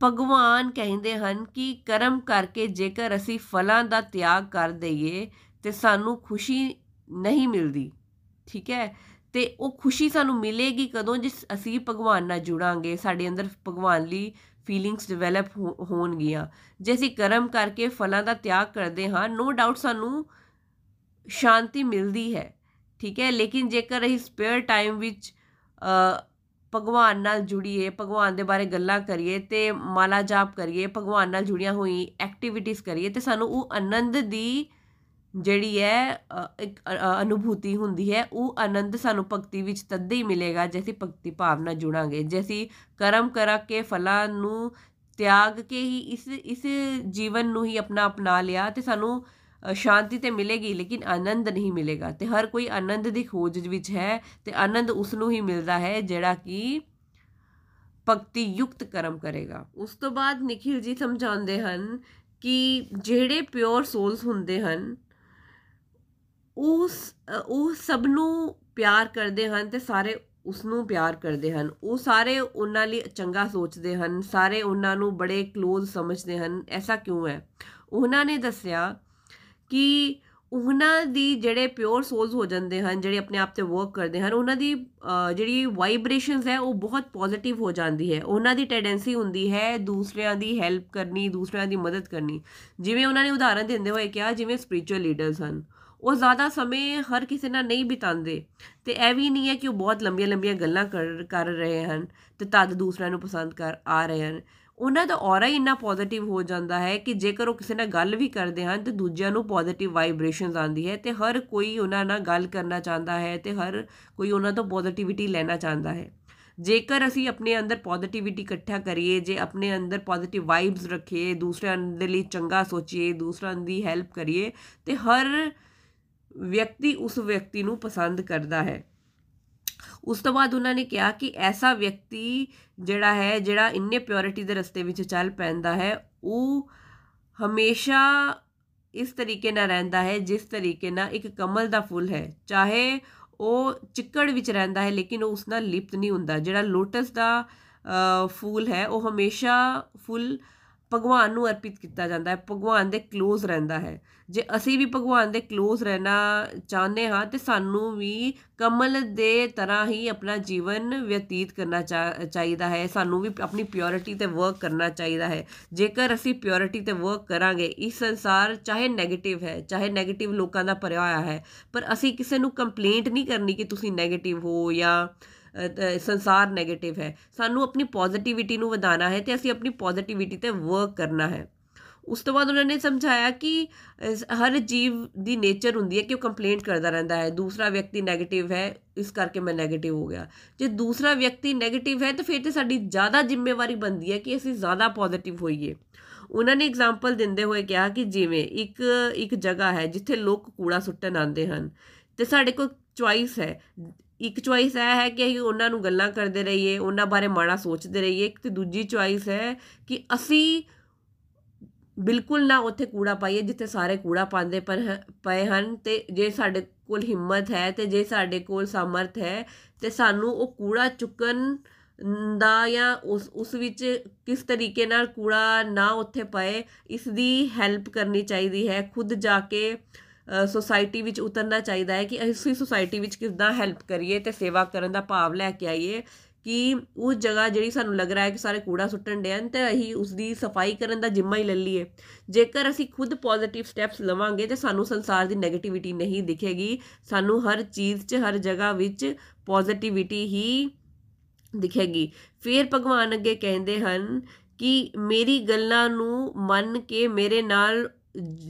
ਭਗਵਾਨ ਕਹਿੰਦੇ ਹਨ ਕਿ ਕਰਮ ਕਰਕੇ ਜੇਕਰ ਅਸੀਂ ਫਲਾਂ ਦਾ ਤਿਆਗ ਕਰ ਦਈਏ ਤੇ ਸਾਨੂੰ ਖੁਸ਼ੀ ਨਹੀਂ ਮਿਲਦੀ, ਠੀਕ ਹੈ? ਤੇ ਉਹ ਖੁਸ਼ੀ ਸਾਨੂੰ ਮਿਲੇਗੀ ਕਦੋਂ ਜਿਸ ਅਸੀਂ ਭਗਵਾਨ ਨਾਲ ਜੁੜਾਂਗੇ, ਸਾਡੇ ਅੰਦਰ ਭਗਵਾਨ ਲਈ ਫੀਲਿੰਗਸ ਡਿਵੈਲਪ ਹੋਣਗੀਆਂ। ਜੇ ਅਸੀਂ ਕਰਮ ਕਰਕੇ ਫਲਾਂ ਦਾ ਤਿਆਗ ਕਰਦੇ ਹਾਂ ਨੋ ਡਾਊਟ ਸਾਨੂੰ ਸ਼ਾਂਤੀ ਮਿਲਦੀ ਹੈ, ਠੀਕ ਹੈ? ਲੇਕਿਨ ਜੇਕਰ ਅਸੀਂ ਸਪੇਅਰ ਟਾਈਮ ਵਿੱਚ ਭਗਵਾਨ ਨਾਲ ਜੁੜੀਏ, ਭਗਵਾਨ ਦੇ ਬਾਰੇ ਗੱਲਾਂ ਕਰੀਏ ਤੇ ਮਾਲਾ ਜਾਪ ਕਰੀਏ, ਭਗਵਾਨ ਨਾਲ ਜੁੜੀਆਂ ਹੋਈ ਐਕਟੀਵਿਟੀਆਂ ਕਰੀਏ, ਤੇ ਸਾਨੂੰ ਉਹ ਆਨੰਦ ਦੀ ਜਿਹੜੀ ਹੈ ਇੱਕ ਅਨੁਭੂਤੀ ਹੁੰਦੀ ਹੈ, ਉਹ ਆਨੰਦ ਸਾਨੂੰ ਭਗਤੀ ਵਿੱਚ ਤਦ ਹੀ ਮਿਲੇਗਾ ਜੇ ਅਸੀਂ ਭਗਤੀ ਭਾਵਨਾ ਜੁੜਾਂਗੇ। ਜੇ ਅਸੀਂ ਕਰਮ ਕਰਾ ਕੇ, ਫਲਾਂ ਨੂੰ ਤਿਆਗ ਕੇ ਹੀ ਇਸ ਇਸ ਜੀਵਨ ਨੂੰ ਹੀ ਆਪਣਾ ਅਪਣਾ ਲਿਆ ਤੇ ਸਾਨੂੰ ਸ਼ਾਂਤੀ ਤੇ ਮਿਲੇਗੀ, ਲੇਕਿਨ ਆਨੰਦ ਨਹੀਂ ਮਿਲੇਗਾ। ਤੇ ਹਰ ਕੋਈ ਆਨੰਦ ਦੀ ਖੋਜ ਵਿੱਚ ਹੈ ਤੇ ਆਨੰਦ ਉਸ ਨੂੰ ਹੀ ਮਿਲਦਾ ਹੈ ਜਿਹੜਾ ਕਿ ਭਗਤੀ ਯੁਕਤ ਕਰਮ ਕਰੇਗਾ। ਉਸ ਤੋਂ ਬਾਅਦ ਨikhil ji ਸਮਝਾਉਂਦੇ ਹਨ ਕਿ ਜਿਹੜੇ ਪਿਓਰ ਸੋਲਸ ਹੁੰਦੇ ਹਨ ਉਸ ਉਹ ਸਭ ਨੂੰ ਪਿਆਰ ਕਰਦੇ ਹਨ ਤੇ ਸਾਰੇ ਉਸ ਨੂੰ ਪਿਆਰ ਕਰਦੇ ਹਨ। ਉਹ ਸਾਰੇ ਉਹਨਾਂ ਲਈ ਚੰਗਾ ਸੋਚਦੇ ਹਨ, ਸਾਰੇ ਉਹਨਾਂ ਨੂੰ ਬੜੇ ক্লোਜ਼ ਸਮਝਦੇ ਹਨ, ਐਸਾ ਕਿਉਂ ਹੈ? ਉਹਨਾਂ ਨੇ ਦੱਸਿਆ ਕਿ ਉਹਨਾਂ ਦੀ ਜਿਹੜੇ ਪਿਓਰ ਸੋਲਸ ਹੋ ਜਾਂਦੇ ਹਨ, ਜਿਹੜੇ ਆਪਣੇ ਆਪ ਤੇ ਵਰਕ ਕਰਦੇ ਹਨ, ਉਹਨਾਂ ਦੀ ਜਿਹੜੀ ਵਾਈਬ੍ਰੇਸ਼ਨਸ ਹੈ, ਉਹ ਬਹੁਤ ਪੋਜ਼ਿਟਿਵ ਹੋ ਜਾਂਦੀ ਹੈ। ਉਹਨਾਂ ਦੀ ਟੈਂਡੈਂਸੀ ਹੁੰਦੀ ਹੈ ਦੂਸਰਿਆਂ ਦੀ ਹੈਲਪ ਕਰਨੀ, ਦੂਸਰਿਆਂ ਦੀ ਮਦਦ ਕਰਨੀ। ਜਿਵੇਂ ਉਹਨਾਂ ਨੇ ਉਦਾਹਰਨ ਦਿੰਦੇ ਹੋਏ ਕਿਹਾ, ਜਿਵੇਂ ਸਪਿਰਚੁਅਲ ਲੀਡਰਸ ਹਨ। ਉਹ ਜ਼ਿਆਦਾ ਸਮੇਂ ਹਰ ਕਿਸੇ ਨਾਲ ਨਹੀਂ ਬਿਤਾਉਂਦੇ। ਤੇ ਇਹ ਵੀ ਨਹੀਂ ਹੈ ਕਿ ਉਹ ਬਹੁਤ ਲੰਬੀਆਂ ਲੰਬੀਆਂ ਗੱਲਾਂ ਕਰ ਕਰ ਰਹੇ ਹਨ ਤੇ ਤਦ ਦੂਸਰਿਆਂ ਨੂੰ ਪਸੰਦ ਕਰ ਆ ਰਹੇ ਹਨ। ਉਹਨਾਂ ਦਾ ਔਰਾ ਹੀ ਇੰਨਾ ਪੋਜ਼ਿਟਿਵ ਹੋ ਜਾਂਦਾ ਹੈ ਕਿ ਜੇਕਰ ਉਹ ਕਿਸੇ ਨਾਲ ਗੱਲ ਵੀ ਕਰਦੇ ਹਨ ਤੇ ਦੂਜਿਆਂ ਨੂੰ ਪੋਜ਼ਿਟਿਵ ਵਾਈਬ੍ਰੇਸ਼ਨਸ ਆਉਂਦੀ ਹੈ ਤੇ ਹਰ ਕੋਈ ਉਹਨਾਂ ਨਾਲ ਗੱਲ ਕਰਨਾ ਚਾਹੁੰਦਾ ਹੈ ਤੇ ਹਰ ਕੋਈ ਉਹਨਾਂ ਤੋਂ ਪੋਜ਼ਿਟਿਵਿਟੀ ਲੈਣਾ ਚਾਹੁੰਦਾ ਹੈ। ਜੇਕਰ ਅਸੀਂ ਆਪਣੇ ਅੰਦਰ ਪੋਜ਼ਿਟਿਵਿਟੀ ਇਕੱਠਾ ਕਰੀਏ, ਜੇ ਆਪਣੇ ਅੰਦਰ ਪੋਜ਼ਿਟਿਵ ਵਾਈਬਸ ਰੱਖੀਏ, ਦੂਸਰਿਆਂ ਦੇ ਲਈ ਚੰਗਾ ਸੋਚੀਏ, ਦੂਸਰਿਆਂ ਦੀ ਹੈਲਪ ਕਰੀਏ ਤੇ ਹਰ ਵਿਅਕਤੀ ਉਸ ਵਿਅਕਤੀ ਨੂੰ ਪਸੰਦ ਕਰਦਾ ਹੈ। ਉਸ ਤੋਂ ਬਾਅਦ ਉਹਨਾਂ ਨੇ ਕਿਹਾ ਕਿ ਐਸਾ ਵਿਅਕਤੀ ਜਿਹੜਾ ਹੈ, ਜਿਹੜਾ ਇੰਨੇ ਪਿਓਰਿਟੀ ਦੇ ਰਸਤੇ ਵਿੱਚ ਚੱਲ ਪੈਂਦਾ ਹੈ, ਉਹ ਹਮੇਸ਼ਾ ਇਸ ਤਰੀਕੇ ਨਾਲ ਰਹਿੰਦਾ ਹੈ ਜਿਸ ਤਰੀਕੇ ਨਾਲ ਇੱਕ ਕਮਲ ਦਾ ਫੁੱਲ ਹੈ। ਚਾਹੇ ਉਹ ਚਿੱਕੜ ਵਿੱਚ ਰਹਿੰਦਾ ਹੈ, ਲੇਕਿਨ ਉਹ ਉਸ ਨਾਲ ਲਿਪਤ ਨਹੀਂ ਹੁੰਦਾ। ਜਿਹੜਾ ਲੋਟਸ ਦਾ ਫੁੱਲ ਹੈ, ਉਹ ਹਮੇਸ਼ਾ ਫੁੱਲ ਭਗਵਾਨ ਨੂੰ ਅਰਪਿਤ ਕੀਤਾ ਜਾਂਦਾ ਹੈ, ਭਗਵਾਨ ਦੇ ক্লোਜ਼ ਰਹਿੰਦਾ ਹੈ। ਜੇ ਅਸੀਂ ਵੀ ਭਗਵਾਨ ਦੇ ক্লোਜ਼ ਰਹਿਣਾ ਚਾਹੁੰਦੇ ਹਾਂ, ਤੇ ਸਾਨੂੰ ਵੀ ਕਮਲ ਦੇ ਤਰ੍ਹਾਂ ਹੀ ਆਪਣਾ ਜੀਵਨ ਬਤੀਤ ਕਰਨਾ ਚਾਹੀਦਾ ਹੈ। ਸਾਨੂੰ ਵੀ ਆਪਣੀ ਪਿਉਰਿਟੀ ਤੇ ਵਰਕ ਕਰਨਾ ਚਾਹੀਦਾ ਹੈ। ਜੇਕਰ ਅਸੀਂ ਪਿਉਰਿਟੀ ਤੇ ਵਰਕ ਕਰਾਂਗੇ, ਇਸ ਸੰਸਾਰ ਚਾਹੇ 네ਗੇਟਿਵ ਹੈ, ਚਾਹੇ 네ਗੇਟਿਵ ਲੋਕਾਂ ਦਾ ਭਰਿਆ ਹੋਇਆ ਹੈ, ਪਰ ਅਸੀਂ ਕਿਸੇ ਨੂੰ ਕੰਪਲੇਂਟ ਨਹੀਂ ਕਰਨੀ ਕਿ ਤੁਸੀਂ 네ਗੇਟਿਵ ਹੋ ਜਾਂ ਸੰਸਾਰ 네ਗੇਟਿਵ ਹੈ। ਸਾਨੂੰ ਆਪਣੀ ਪੋਜ਼ਿਟਿਵਿਟੀ ਨੂੰ ਵਧਾਣਾ ਹੈ ਤੇ ਅਸੀਂ ਆਪਣੀ ਪੋਜ਼ਿਟਿਵਿਟੀ ਤੇ ਵਰਕ ਕਰਨਾ ਹੈ। ਉਸ ਤੋਂ ਬਾਅਦ ਉਹਨਾਂ ਨੇ ਸਮਝਾਇਆ ਕਿ ਹਰ ਜੀਵ ਦੀ ਨੇਚਰ ਹੁੰਦੀ ਹੈ ਕਿ ਉਹ ਕੰਪਲੇਂਟ ਕਰਦਾ ਰਹਿੰਦਾ ਹੈ। ਦੂਸਰਾ ਵਿਅਕਤੀ 네ਗੇਟਿਵ ਹੈ, ਇਸ ਕਰਕੇ ਮੈਂ 네ਗੇਟਿਵ ਹੋ ਗਿਆ। ਜੇ ਦੂਸਰਾ ਵਿਅਕਤੀ 네ਗੇਟਿਵ ਹੈ ਤਾਂ ਫਿਰ ਤੇ ਸਾਡੀ ਜ਼ਿਆਦਾ ਜ਼ਿੰਮੇਵਾਰੀ ਬਣਦੀ ਹੈ ਕਿ ਅਸੀਂ ਜ਼ਿਆਦਾ ਪੋਜ਼ਿਟਿਵ ਹੋਈਏ। ਉਹਨਾਂ ਨੇ ਐਗਜ਼ਾਮਪਲ ਦਿੰਦੇ ਹੋਏ ਕਿਹਾ ਕਿ ਜਿਵੇਂ ਇੱਕ ਇੱਕ ਜਗ੍ਹਾ ਹੈ ਜਿੱਥੇ ਲੋਕ ਕੂੜਾ ਸੁੱਟਣ ਆਉਂਦੇ ਹਨ ਤੇ ਸਾਡੇ ਕੋਲ ਚੁਆਇਸ ਹੈ। ਇੱਕ ਚੁਆਇਸ ਇਹ ਹੈ ਕਿ ਅਸੀਂ ਉਹਨਾਂ ਨੂੰ ਗੱਲਾਂ ਕਰਦੇ ਰਹੀਏ, ਉਹਨਾਂ ਬਾਰੇ ਮਾੜਾ ਸੋਚਦੇ ਰਹੀਏ। ਇੱਕ ਤੇ ਦੂਜੀ ਚੁਆਇਸ ਹੈ ਕਿ ਅਸੀਂ ਬਿਲਕੁਲ ਨਾ ਉੱਥੇ ਕੂੜਾ ਪਾਈਏ ਜਿੱਥੇ ਸਾਰੇ ਕੂੜਾ ਪਾਉਂਦੇ ਪਰ ਪਏ ਹਨ ਤੇ ਜੇ ਸਾਡੇ ਕੋਲ ਹਿੰਮਤ ਹੈ ਤੇ ਜੇ ਸਾਡੇ ਕੋਲ ਸਮਰਥ ਹੈ ਤੇ ਸਾਨੂੰ ਉਹ ਕੂੜਾ ਚੁੱਕਣ ਦਾ ਜਾਂ ਉਸ ਉਸ ਵਿੱਚ ਕਿਸ ਤਰੀਕੇ ਨਾਲ ਕੂੜਾ ਨਾ ਉੱਥੇ ਪਏ, ਇਸ ਦੀ ਹੈਲਪ ਕਰਨੀ ਚਾਹੀਦੀ ਹੈ। ਖੁਦ ਜਾ ਕੇ ਸੋਸਾਇਟੀ ਵਿੱਚ ਉਤਰਨਾ ਚਾਹੀਦਾ ਹੈ ਕਿ ਅਸੀਂ ਸੋਸਾਇਟੀ ਵਿੱਚ ਕਿਦਾਂ ਹੈਲਪ ਕਰੀਏ ਤੇ ਸੇਵਾ ਕਰਨ ਦਾ ਭਾਵ ਲੈ ਕੇ ਆਈਏ ਕਿ ਉਹ ਜਗ੍ਹਾ ਜਿਹੜੀ ਸਾਨੂੰ ਲੱਗ ਰਿਹਾ ਹੈ ਕਿ ਸਾਰੇ ਕੂੜਾ ਸੁੱਟਣ ਦੇ ਹਨ ਤੇ ਅਸੀਂ ਉਸ ਦੀ ਸਫ਼ਾਈ ਕਰਨ ਦਾ ਜਿੰਮਾ ਹੀ ਲੈ ਲਈਏ। ਜੇਕਰ ਅਸੀਂ ਖੁਦ ਪੋਜ਼ਿਟਿਵ ਸਟੈਪਸ ਲਵਾਂਗੇ ਤੇ ਸਾਨੂੰ ਸੰਸਾਰ ਦੀ 네ਗੇਟਿਵਿਟੀ ਨਹੀਂ ਦਿਖੇਗੀ, ਸਾਨੂੰ ਹਰ ਚੀਜ਼ 'ਚ, ਹਰ ਜਗ੍ਹਾ ਵਿੱਚ ਪੋਜ਼ਿਟਿਵਿਟੀ ਹੀ ਦਿਖੇਗੀ। ਫਿਰ ਭਗਵਾਨ ਅੱਗੇ ਕਹਿੰਦੇ ਹਨ ਕਿ ਮੇਰੀ ਗੱਲਾਂ ਨੂੰ ਮੰਨ ਕੇ ਮੇਰੇ ਨਾਲ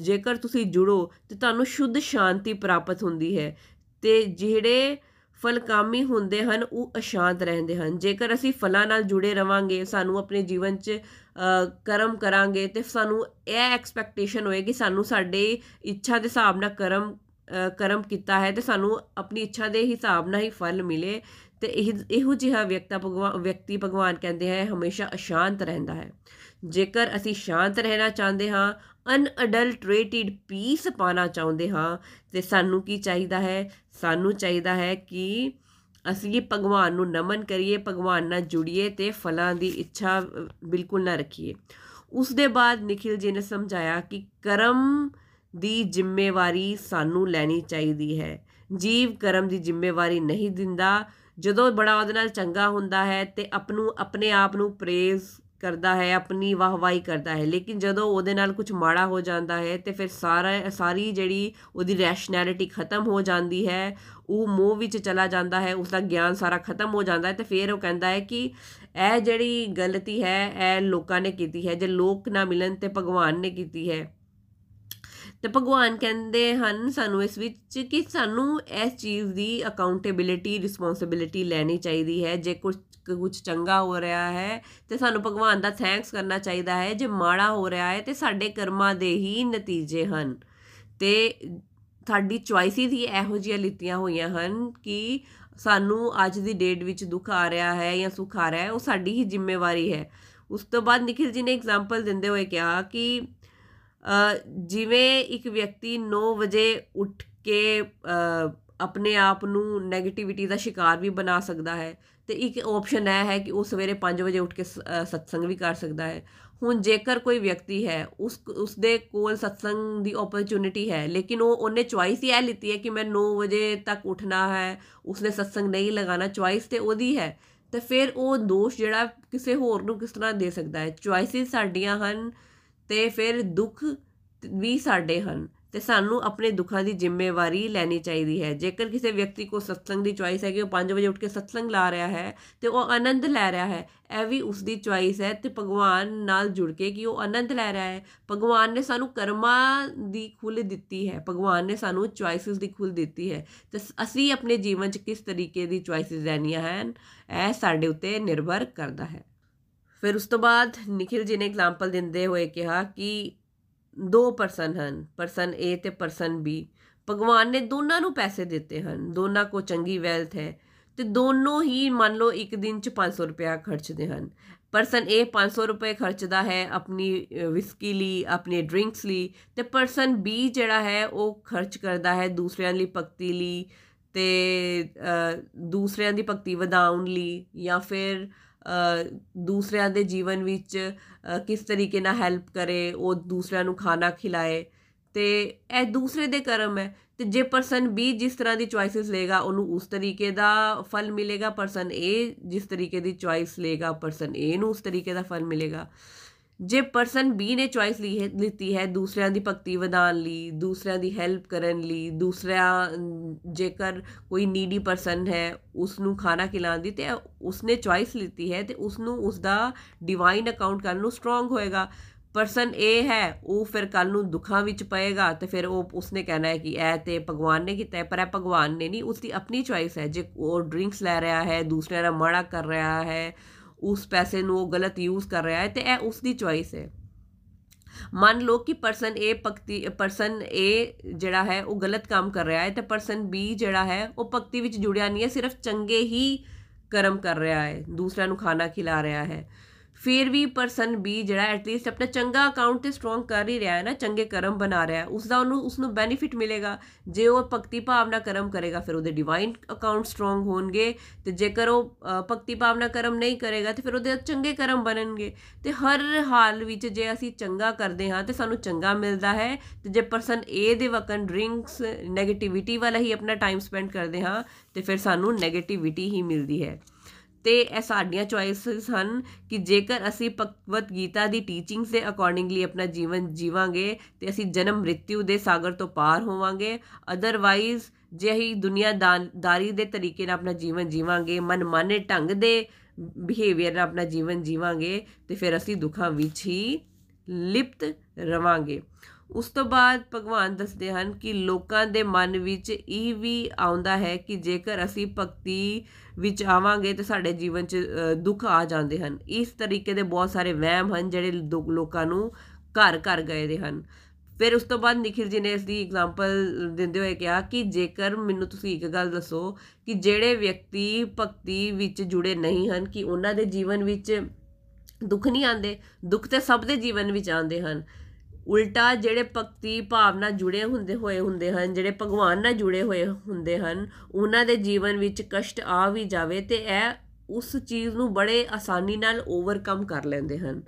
ਜੇਕਰ ਤੁਸੀਂ ਜੁੜੋ, ਤੇ ਤੁਹਾਨੂੰ ਸ਼ੁੱਧ ਸ਼ਾਂਤੀ ਪ੍ਰਾਪਤ ਹੁੰਦੀ ਹੈ। ਤੇ ਜਿਹੜੇ ਫਲਕਾਮੀ ਹੁੰਦੇ ਹਨ, ਉਹ ਅਸ਼ਾਂਤ ਰਹਿੰਦੇ ਹਨ। ਜੇਕਰ ਅਸੀਂ ਫਲਾਂ ਨਾਲ ਜੁੜੇ ਰਵਾਂਗੇ, ਸਾਨੂੰ ਆਪਣੇ ਜੀਵਨ 'ਚ ਕਰਮ ਕਰਾਂਗੇ, ਤੇ ਸਾਨੂੰ ਇਹ ਐਕਸਪੈਕਟੇਸ਼ਨ ਹੋਏਗੀ, ਸਾਨੂੰ ਸਾਡੇ ਇੱਛਾ ਦੇ ਹਿਸਾਬ ਨਾਲ ਕਰਮ ਕਰਮ ਕੀਤਾ ਹੈ, ਤੇ ਸਾਨੂੰ ਆਪਣੀ ਇੱਛਾ ਦੇ ਹਿਸਾਬ ਨਾਲ ਹੀ ਫਲ ਮਿਲੇ। ਤੇ ਇਹ, ਇਹੋ ਜਿਹਾ ਵਿਅਕਤਾ ਭਗਵਾਨ ਵਿਅਕਤੀ ਭਗਵਾਨ ਕਹਿੰਦੇ ਹੈ, ਹਮੇਸ਼ਾ ਅਸ਼ਾਂਤ ਰਹਿੰਦਾ ਹੈ। ਜੇਕਰ ਅਸੀਂ ਸ਼ਾਂਤ ਰਹਿਣਾ ਚਾਹੁੰਦੇ ਹਾਂ ਅਨਅਡਲਟਰੇਟਿਡ ਪੀਸ ਪਾਣਾ ਚਾਹੁੰਦੇ ਹਾਂ, ਤੇ ਸਾਨੂੰ ਕੀ ਚਾਹੀਦਾ ਹੈ? ਸਾਨੂੰ ਚਾਹੀਦਾ ਹੈ ਕਿ ਅਸੀਂ ਭਗਵਾਨ ਨੂੰ ਨਮਨ ਕਰੀਏ, ਭਗਵਾਨ ਨਾਲ ਜੁੜੀਏ ਤੇ ਫਲਾਂ ਦੀ ਇੱਛਾ ਬਿਲਕੁਲ ਨਾ ਰੱਖੀਏ। ਉਸ ਦੇ ਬਾਅਦ ਨikhil ji ਨੇ ਸਮਝਾਇਆ ਕਿ ਕਰਮ ਦੀ ਜ਼ਿੰਮੇਵਾਰੀ ਸਾਨੂੰ ਲੈਣੀ ਚਾਹੀਦੀ ਹੈ। ਜੀਵ ਕਰਮ ਦੀ ਜ਼ਿੰਮੇਵਾਰੀ ਨਹੀਂ ਦਿੰਦਾ। ਜਦੋਂ ਬੜਾ ਉਹਦੇ ਨਾਲ ਚੰਗਾ ਹੁੰਦਾ ਹੈ ਤੇ ਆਪ ਨੂੰ ਆਪਣੇ ਆਪ ਨੂੰ ਪ੍ਰੇਜ਼ ਕਰਦਾ ਹੈ, ਆਪਣੀ ਵਾਹਵਾਈ ਕਰਦਾ ਹੈ। ਲੇਕਿਨ ਜਦੋਂ ਉਹਦੇ ਨਾਲ ਕੁਝ ਮਾੜਾ ਹੋ ਜਾਂਦਾ ਹੈ, ਤੇ ਫਿਰ ਸਾਰਾ, ਸਾਰੀ ਜਿਹੜੀ ਉਹਦੀ ਰੈਸ਼ਨੈਲਿਟੀ ਖਤਮ ਹੋ ਜਾਂਦੀ ਹੈ, ਉਹ ਮੋਹ ਵਿੱਚ ਚਲਾ ਜਾਂਦਾ ਹੈ ਉਸ ਦਾ ਗਿਆਨ ਸਾਰਾ ਖਤਮ ਹੋ ਜਾਂਦਾ ਹੈ, ਤੇ ਫਿਰ ਉਹ ਕਹਿੰਦਾ ਹੈ ਕਿ ਇਹ ਜਿਹੜੀ ਗਲਤੀ ਹੈ, ਇਹ ਲੋਕਾਂ ਨੇ ਕੀਤੀ ਹੈ। ਜੇ ਲੋਕ ਨਾ ਮਿਲਣ ਤੇ ਭਗਵਾਨ ਨੇ ਕੀਤੀ ਹੈ। ਤੇ ਭਗਵਾਨ ਕਹਿੰਦੇ ਹਨ, ਸਾਨੂੰ ਇਸ ਵਿੱਚ ਕਿ ਸਾਨੂੰ ਇਸ ਚੀਜ਼ ਦੀ ਅਕਾਊਂਟੇਬਿਲਿਟੀ ਰਿਸਪੌਂਸਿਬਿਲਿਟੀ ਲੈਣੀ ਚਾਹੀਦੀ ਹੈ। ਜੇ ਕੁਝ ਕੁਝ ਚੰਗਾ ਹੋ ਰਿਹਾ ਹੈ, ਤੇ ਸਾਨੂੰ ਭਗਵਾਨ ਦਾ ਥੈਂਕਸ ਕਰਨਾ ਚਾਹੀਦਾ ਹੈ। ਜੇ ਮਾੜਾ ਹੋ ਰਿਹਾ ਹੈ, ਤੇ ਸਾਡੇ ਕਰਮਾਂ ਦੇ ਹੀ ਨਤੀਜੇ ਹਨ। ਤੇ ਸਾਡੀ ਚੁਆਇਸਿਸ ਹੀ ਇਹੋ ਜਿਹੀਆਂ ਲਿੱਤੀਆਂ ਹੋਈਆਂ ਹਨ ਕਿ ਸਾਨੂੰ ਅੱਜ ਦੀ ਡੇਟ ਵਿੱਚ ਦੁੱਖ ਆ ਰਿਹਾ ਹੈ ਜਾਂ ਸੁੱਖ ਆ ਰਿਹਾ ਹੈ, ਉਹ ਸਾਡੀ ਹੀ ਜ਼ਿੰਮੇਵਾਰੀ ਹੈ। ਉਸ ਤੋਂ ਬਾਅਦ ਨikhil ji ਨੇ ਐਗਜ਼ਾਮਪਲ ਦਿੰਦੇ ਹੋਏ ਕਿਹਾ ਕਿ ਜਿਵੇਂ ਇੱਕ ਵਿਅਕਤੀ 9 ਵਜੇ ਉੱਠ ਕੇ ਆਪਣੇ ਆਪ ਨੂੰ ਨੈਗੇਟਿਵਿਟੀ ਦਾ ਸ਼ਿਕਾਰ ਵੀ ਬਣਾ ਸਕਦਾ ਹੈ ਤੇ ਇੱਕ ਆਪਸ਼ਨ ਇਹ ਹੈ ਕਿ ਉਹ ਸਵੇਰੇ 5 ਵਜੇ ਉੱਠ ਕੇ ਸਤਸੰਗ ਵੀ ਕਰ ਸਕਦਾ ਹੈ। ਹੁਣ ਜੇਕਰ ਕੋਈ ਵਿਅਕਤੀ ਹੈ, ਉਸ ਉਸ ਦੇ ਕੋਲ ਸਤਸੰਗ ਦੀ ਓਪਰਚ्युनिटी ਹੈ, ਲੇਕਿਨ ਉਹ, ਉਹਨੇ ਚੁਆਇਸ ਹੀ ਇਹ ਲਿੱਤੀ ਹੈ ਕਿ ਮੈਂ 9 ਵਜੇ ਤੱਕ ਉੱਠਣਾ ਹੈ, ਉਸਨੇ ਸਤਸੰਗ ਨਹੀਂ ਲਗਾਣਾ ਚੁਆਇਸ ਤੇ ਉਹਦੀ ਹੈ, ਤੇ ਫਿਰ ਉਹ ਦੋਸ਼ ਜਿਹੜਾ ਕਿਸੇ ਹੋਰ ਨੂੰ ਕਿਸ ਤਰ੍ਹਾਂ ਦੇ ਸਕਦਾ ਹੈ? ਚੁਆਇਸਿਸ ਸਾਡੀਆਂ ਹਨ ਤੇ ਫਿਰ ਦੁੱਖ ਵੀ ਸਾਡੇ ਹਨ ਤੇ ਸਾਨੂੰ ਆਪਣੇ ਦੁੱਖਾਂ ਦੀ ਜ਼ਿੰਮੇਵਾਰੀ ਲੈਣੀ ਚਾਹੀਦੀ ਹੈ। ਜੇਕਰ ਕਿਸੇ ਵਿਅਕਤੀ ਕੋ ਸਤਸੰਗ ਦੀ ਚੁਆਇਸ ਹੈ ਕਿ ਉਹ 5 ਵਜੇ ਉੱਠ ਕੇ ਸਤਸੰਗ ਲਾ ਰਿਹਾ ਹੈ ਤੇ ਉਹ ਆਨੰਦ ਲੈ ਰਿਹਾ ਹੈ, ਇਹ ਵੀ ਉਸ ਦੀ ਚੁਆਇਸ ਹੈ ਤੇ ਭਗਵਾਨ ਨਾਲ ਜੁੜ ਕੇ ਕਿ ਉਹ ਆਨੰਦ ਲੈ ਰਿਹਾ ਹੈ। ਭਗਵਾਨ ਨੇ ਸਾਨੂੰ ਕਰਮਾਂ ਦੀ ਖੁੱਲ ਦਿੱਤੀ ਹੈ। ਭਗਵਾਨ ਨੇ ਸਾਨੂੰ ਚੁਆਇਸਸ ਦੀ ਖੁੱਲ ਦਿੱਤੀ ਹੈ। ਤੇ ਅਸੀਂ ਆਪਣੇ ਜੀਵਨ 'ਚ ਕਿਸ ਤਰੀਕੇ ਦੀ ਚੁਆਇਸਸ ਲੈਣੀਆਂ ਹਨ, ਇਹ ਸਾਡੇ ਉੱਤੇ ਨਿਰਭਰ ਕਰਦਾ ਹੈ। ਫਿਰ ਉਸ ਤੋਂ ਬਾਅਦ ਨikhil ji ਨੇ ਐਗਜ਼ਾਮਪਲ ਦਿੰਦੇ ਹੋਏ ਕਿਹਾ ਕਿ ਦੋ ਪਰਸਨ ਹਨ ਪਰਸਨ A ਤੇ ਪਰਸਨ B ਭਗਵਾਨ ਨੇ ਦੋਨਾਂ ਨੂੰ ਪੈਸੇ ਦਿੱਤੇ ਹਨ, ਦੋਨਾਂ ਕੋ ਚੰਗੀ ਵੈਲਥ ਹੈ ਤੇ ਦੋਨੋਂ ਹੀ ਮੰਨ ਲਓ ਇੱਕ ਦਿਨ ਚ 500 ਰੁਪਇਆ ਖਰਚਦੇ ਹਨ। ਪਰਸਨ A 500 ਰੁਪਏ ਖਰਚਦਾ ਹੈ ਆਪਣੀ ਵਿਸਕੀ ਲਈ ਆਪਣੇ ਡਰਿੰਕਸ ਲਈ ਤੇ ਪਰਸਨ B ਜਿਹੜਾ ਹੈ ਉਹ ਖਰਚ ਕਰਦਾ ਹੈ ਦੂਸਰਿਆਂ ਲਈ ਭਗਤੀ ਲਈ ਤੇ ਦੂਸਰਿਆਂ ਦੀ ਭਗਤੀ ਵਧਾਉਣ ਲਈ ਜਾਂ ਫਿਰ ਦੂਸਰਿਆਂ ਦੇ ਜੀਵਨ ਵਿੱਚ ਕਿਸ ਤਰੀਕੇ ਨਾਲ ਹੈਲਪ ਕਰੇ, ਉਹ ਦੂਸਰਿਆਂ ਨੂੰ ਖਾਣਾ ਖਿਲਾਏ। ਤੇ ਇਹ ਦੂਸਰੇ ਦੇ ਕਰਮ ਹੈ। ਤੇ ਜੇ ਪਰਸਨ ਬੀ ਜਿਸ ਤਰ੍ਹਾਂ ਦੀ ਚੁਆਇਸਸ ਲੇਗਾ ਉਹਨੂੰ ਉਸ ਤਰੀਕੇ ਦਾ ਫਲ ਮਿਲੇਗਾ ਪਰਸਨ ਏ ਜਿਸ ਤਰੀਕੇ ਦੀ ਚੁਆਇਸ ਲੇਗਾ ਪਰਸਨ ਏ ਨੂੰ ਉਸ ਤਰੀਕੇ ਦਾ ਫਲ ਮਿਲੇਗਾ। ਜੇ ਪਰਸਨ ਬੀ ਨੇ ਚੁਆਇਸ ਲਈ ਹੈ, ਲਿੱਤੀ ਹੈ ਦੂਸਰਿਆਂ ਦੀ ਭਗਤੀ ਵਧਾਉਣ ਲਈ, ਦੂਸਰਿਆਂ ਦੀ ਹੈਲਪ ਕਰਨ ਲਈ, ਦੂਸਰਿਆਂ ਜੇਕਰ ਕੋਈ ਨੀਡੀ ਪਰਸਨ ਹੈ ਉਸ ਨੂੰ ਖਾਣਾ ਖਿਲਾਉਣ ਦੀ, ਤੇ ਉਸਨੇ ਚੁਆਇਸ ਲਿੱਤੀ ਹੈ ਤੇ ਉਸ ਨੂੰ ਉਸ ਦਾ ਡਿਵਾਈਨ ਅਕਾਊਂਟ ਕਰਨ ਨੂੰ ਸਟਰੋਂਗ ਹੋਏਗਾ। ਪਰਸਨ ਇਹ ਹੈ, ਉਹ ਫਿਰ ਕੱਲ ਨੂੰ ਦੁੱਖਾਂ ਵਿੱਚ ਪਏਗਾ ਤੇ ਫਿਰ ਉਹ ਉਸਨੇ ਕਹਿਣਾ ਹੈ ਕਿ ਇਹ ਤੇ ਭਗਵਾਨ ਨੇ ਕੀਤਾ ਹੈ, ਪਰ ਇਹ ਭਗਵਾਨ ਨੇ ਨਹੀਂ ਉਸ ਦੀ ਆਪਣੀ ਚੁਆਇਸ ਹੈ। ਜੇ ਉਹ ਡਰਿੰਕਸ ਲੈ ਰਿਹਾ ਹੈ, ਦੂਸਰਿਆਂ ਨਾਲ ਮਾੜਾ ਕਰ ਰਿਹਾ ਹੈ ਉਸ ਪੈਸੇ ਨੂੰ ਉਹ ਗਲਤ ਯੂਜ਼ ਕਰ ਰਿਹਾ ਹੈ ਤੇ ਇਹ ਉਸ ਦੀ ਚੁਆਇਸ ਹੈ। ਮੰਨ ਲਓ ਕਿ ਪਰਸਨ A ਭਗਤੀ ਪਰਸਨ A ਜਿਹੜਾ ਹੈ ਉਹ ਗਲਤ ਕੰਮ ਕਰ ਰਿਹਾ ਹੈ ਤੇ ਪਰਸਨ B ਜਿਹੜਾ ਹੈ ਉਹ ਭਗਤੀ ਵਿੱਚ ਜੁੜਿਆ ਨਹੀਂ ਹੈ, ਸਿਰਫ ਚੰਗੇ ਹੀ ਕਰਮ ਕਰ ਰਿਹਾ ਹੈ, ਦੂਸਰਿਆਂ ਨੂੰ ਖਾਣਾ ਖਿਲਾ ਰਿਹਾ ਹੈ। ਫਿਰ ਵੀ ਪਰਸਨ ਬੀ ਜਿਹੜਾ ਐਟਲੀਸਟ ਆਪਣਾ ਚੰਗਾ ਅਕਾਊਂਟ ਤੇ ਸਟਰੋਂਗ ਕਰ ਹੀ ਰਿਹਾ ਹੈ ਨਾ, ਚੰਗੇ ਕਰਮ ਬਣਾ ਰਿਹਾ ਹੈ। ਉਸ ਦਾ ਉਹਨੂੰ ਉਸ ਨੂੰ ਬੈਨੀਫਿਟ ਮਿਲੇਗਾ। ਜੇ ਉਹ ਭਗਤੀ ਭਾਵਨਾ ਕਰਮ ਕਰੇਗਾ, ਫਿਰ ਉਹਦੇ ਡਿਵਾਈਨ ਅਕਾਊਂਟ ਸਟਰੋਂਗ ਹੋਣਗੇ। ਤੇ ਜੇਕਰ ਉਹ ਭਗਤੀ ਭਾਵਨਾ ਕਰਮ ਨਹੀਂ ਕਰੇਗਾ, ਤੇ ਫਿਰ ਉਹਦੇ ਚੰਗੇ ਕਰਮ ਬਣਨਗੇ। ਤੇ ਹਰ ਹਾਲ ਵਿੱਚ ਜੇ ਅਸੀਂ ਚੰਗਾ ਕਰਦੇ ਹਾਂ, ਤੇ ਸਾਨੂੰ ਚੰਗਾ ਮਿਲਦਾ ਹੈ। ਤੇ ਜੇ ਪਰਸਨ ਏ ਦੇ ਵਕਨ ਡਰਿੰਕਸ 네ਗੇਟਿਵਿਟੀ ਵਾਲਾ ਹੀ ਆਪਣਾ ਟਾਈਮ ਸਪੈਂਡ ਕਰਦੇ ਹਾਂ, ਤੇ ਫਿਰ ਸਾਨੂੰ 네ਗੇਟਿਵਿਟੀ ਹੀ ਮਿਲਦੀ ਹੈ। ਤੇ ਇਹ ਸਾਡੀਆਂ ਚੁਆਇਸਸ ਹਨ ਕਿ ਜੇਕਰ ਅਸੀਂ ਭਗਵਤ ਗੀਤਾ ਦੀ ਟੀਚਿੰਗਸ ਦੇ ਅਕੋਰਡਿੰਗਲੀ ਆਪਣਾ ਜੀਵਨ ਜੀਵਾਂਗੇ, ਤੇ ਅਸੀਂ ਜਨਮ ਮ੍ਰਿਤਿਉ ਦੇ ਸਾਗਰ ਤੋਂ ਪਾਰ ਹੋਵਾਂਗੇ। ਅਦਰਵਾਈਜ਼ ਜੇ ਅਸੀਂ ਦੁਨੀਆਦਾਰੀ ਦੇ ਤਰੀਕੇ ਨਾਲ ਆਪਣਾ ਜੀਵਨ ਜੀਵਾਂਗੇ, ਮਨਮਾਨੇ ਢੰਗ ਦੇ ਬਿਹੇਵੀਅਰ ਨਾਲ ਆਪਣਾ ਜੀਵਨ ਜੀਵਾਂਗੇ, ਤੇ ਫਿਰ ਅਸੀਂ ਦੁੱਖਾਂ ਵਿੱਚ ਹੀ ਲਿਪਤ ਰਵਾਂਗੇ। ਉਸ ਤੋਂ ਬਾਅਦ ਭਗਵਾਨ ਦੱਸਦੇ ਹਨ ਕਿ ਲੋਕਾਂ ਦੇ ਮਨ ਵਿੱਚ ਇਹ ਵੀ ਆਉਂਦਾ ਹੈ ਕਿ ਜੇਕਰ ਅਸੀਂ ਭਗਤੀ ਵਿੱਚ ਆਵਾਂਗੇ ਤੇ ਸਾਡੇ ਜੀਵਨ 'ਚ ਦੁੱਖ ਆ ਜਾਂਦੇ ਹਨ। ਇਸ ਤਰੀਕੇ ਦੇ ਬਹੁਤ ਸਾਰੇ ਵਹਿਮ ਹਨ ਜਿਹੜੇ ਲੋਕਾਂ ਨੂੰ ਘਰ ਘਰ ਗਏ ਦੇ ਹਨ। ਫਿਰ ਉਸ ਤੋਂ ਬਾਅਦ ਨikhil ji ਨੇ ਇਸ ਦੀ ਐਗਜ਼ਾਮਪਲ ਦਿੰਦੇ ਹੋਏ ਕਿਹਾ ਕਿ ਜੇਕਰ ਮੈਨੂੰ ਤੁਸੀਂ ਇੱਕ ਗੱਲ ਦੱਸੋ ਕਿ ਜਿਹੜੇ ਵਿਅਕਤੀ ਭਗਤੀ ਵਿੱਚ ਜੁੜੇ ਨਹੀਂ ਹਨ, ਕਿ ਉਹਨਾਂ ਦੇ ਜੀਵਨ ਵਿੱਚ ਦੁੱਖ ਨਹੀਂ ਆਉਂਦੇ, ਦੁੱਖ ਤੇ ਸਭ ਦੇ ਜੀਵਨ ਵਿੱਚ ਆਉਂਦੇ ਹਨ ਉਲਟਾ ਜਿਹੜੇ ਭਗਤੀ ਭਾਵ ਨਾਲ ਜੁੜੇ ਹੁੰਦੇ ਹੋਏ ਹੁੰਦੇ ਹਨ, ਜਿਹੜੇ ਭਗਵਾਨ ਨਾਲ ਜੁੜੇ ਹੋਏ ਹੁੰਦੇ ਹਨ, ਉਹਨਾਂ ਦੇ ਜੀਵਨ ਵਿੱਚ ਕਸ਼ਟ ਆ ਵੀ ਜਾਵੇ ਤੇ ਇਹ ਉਸ ਚੀਜ਼ ਨੂੰ ਬੜੇ ਆਸਾਨੀ ਨਾਲ ਓਵਰਕਮ ਕਰ ਲੈਂਦੇ ਹਨ।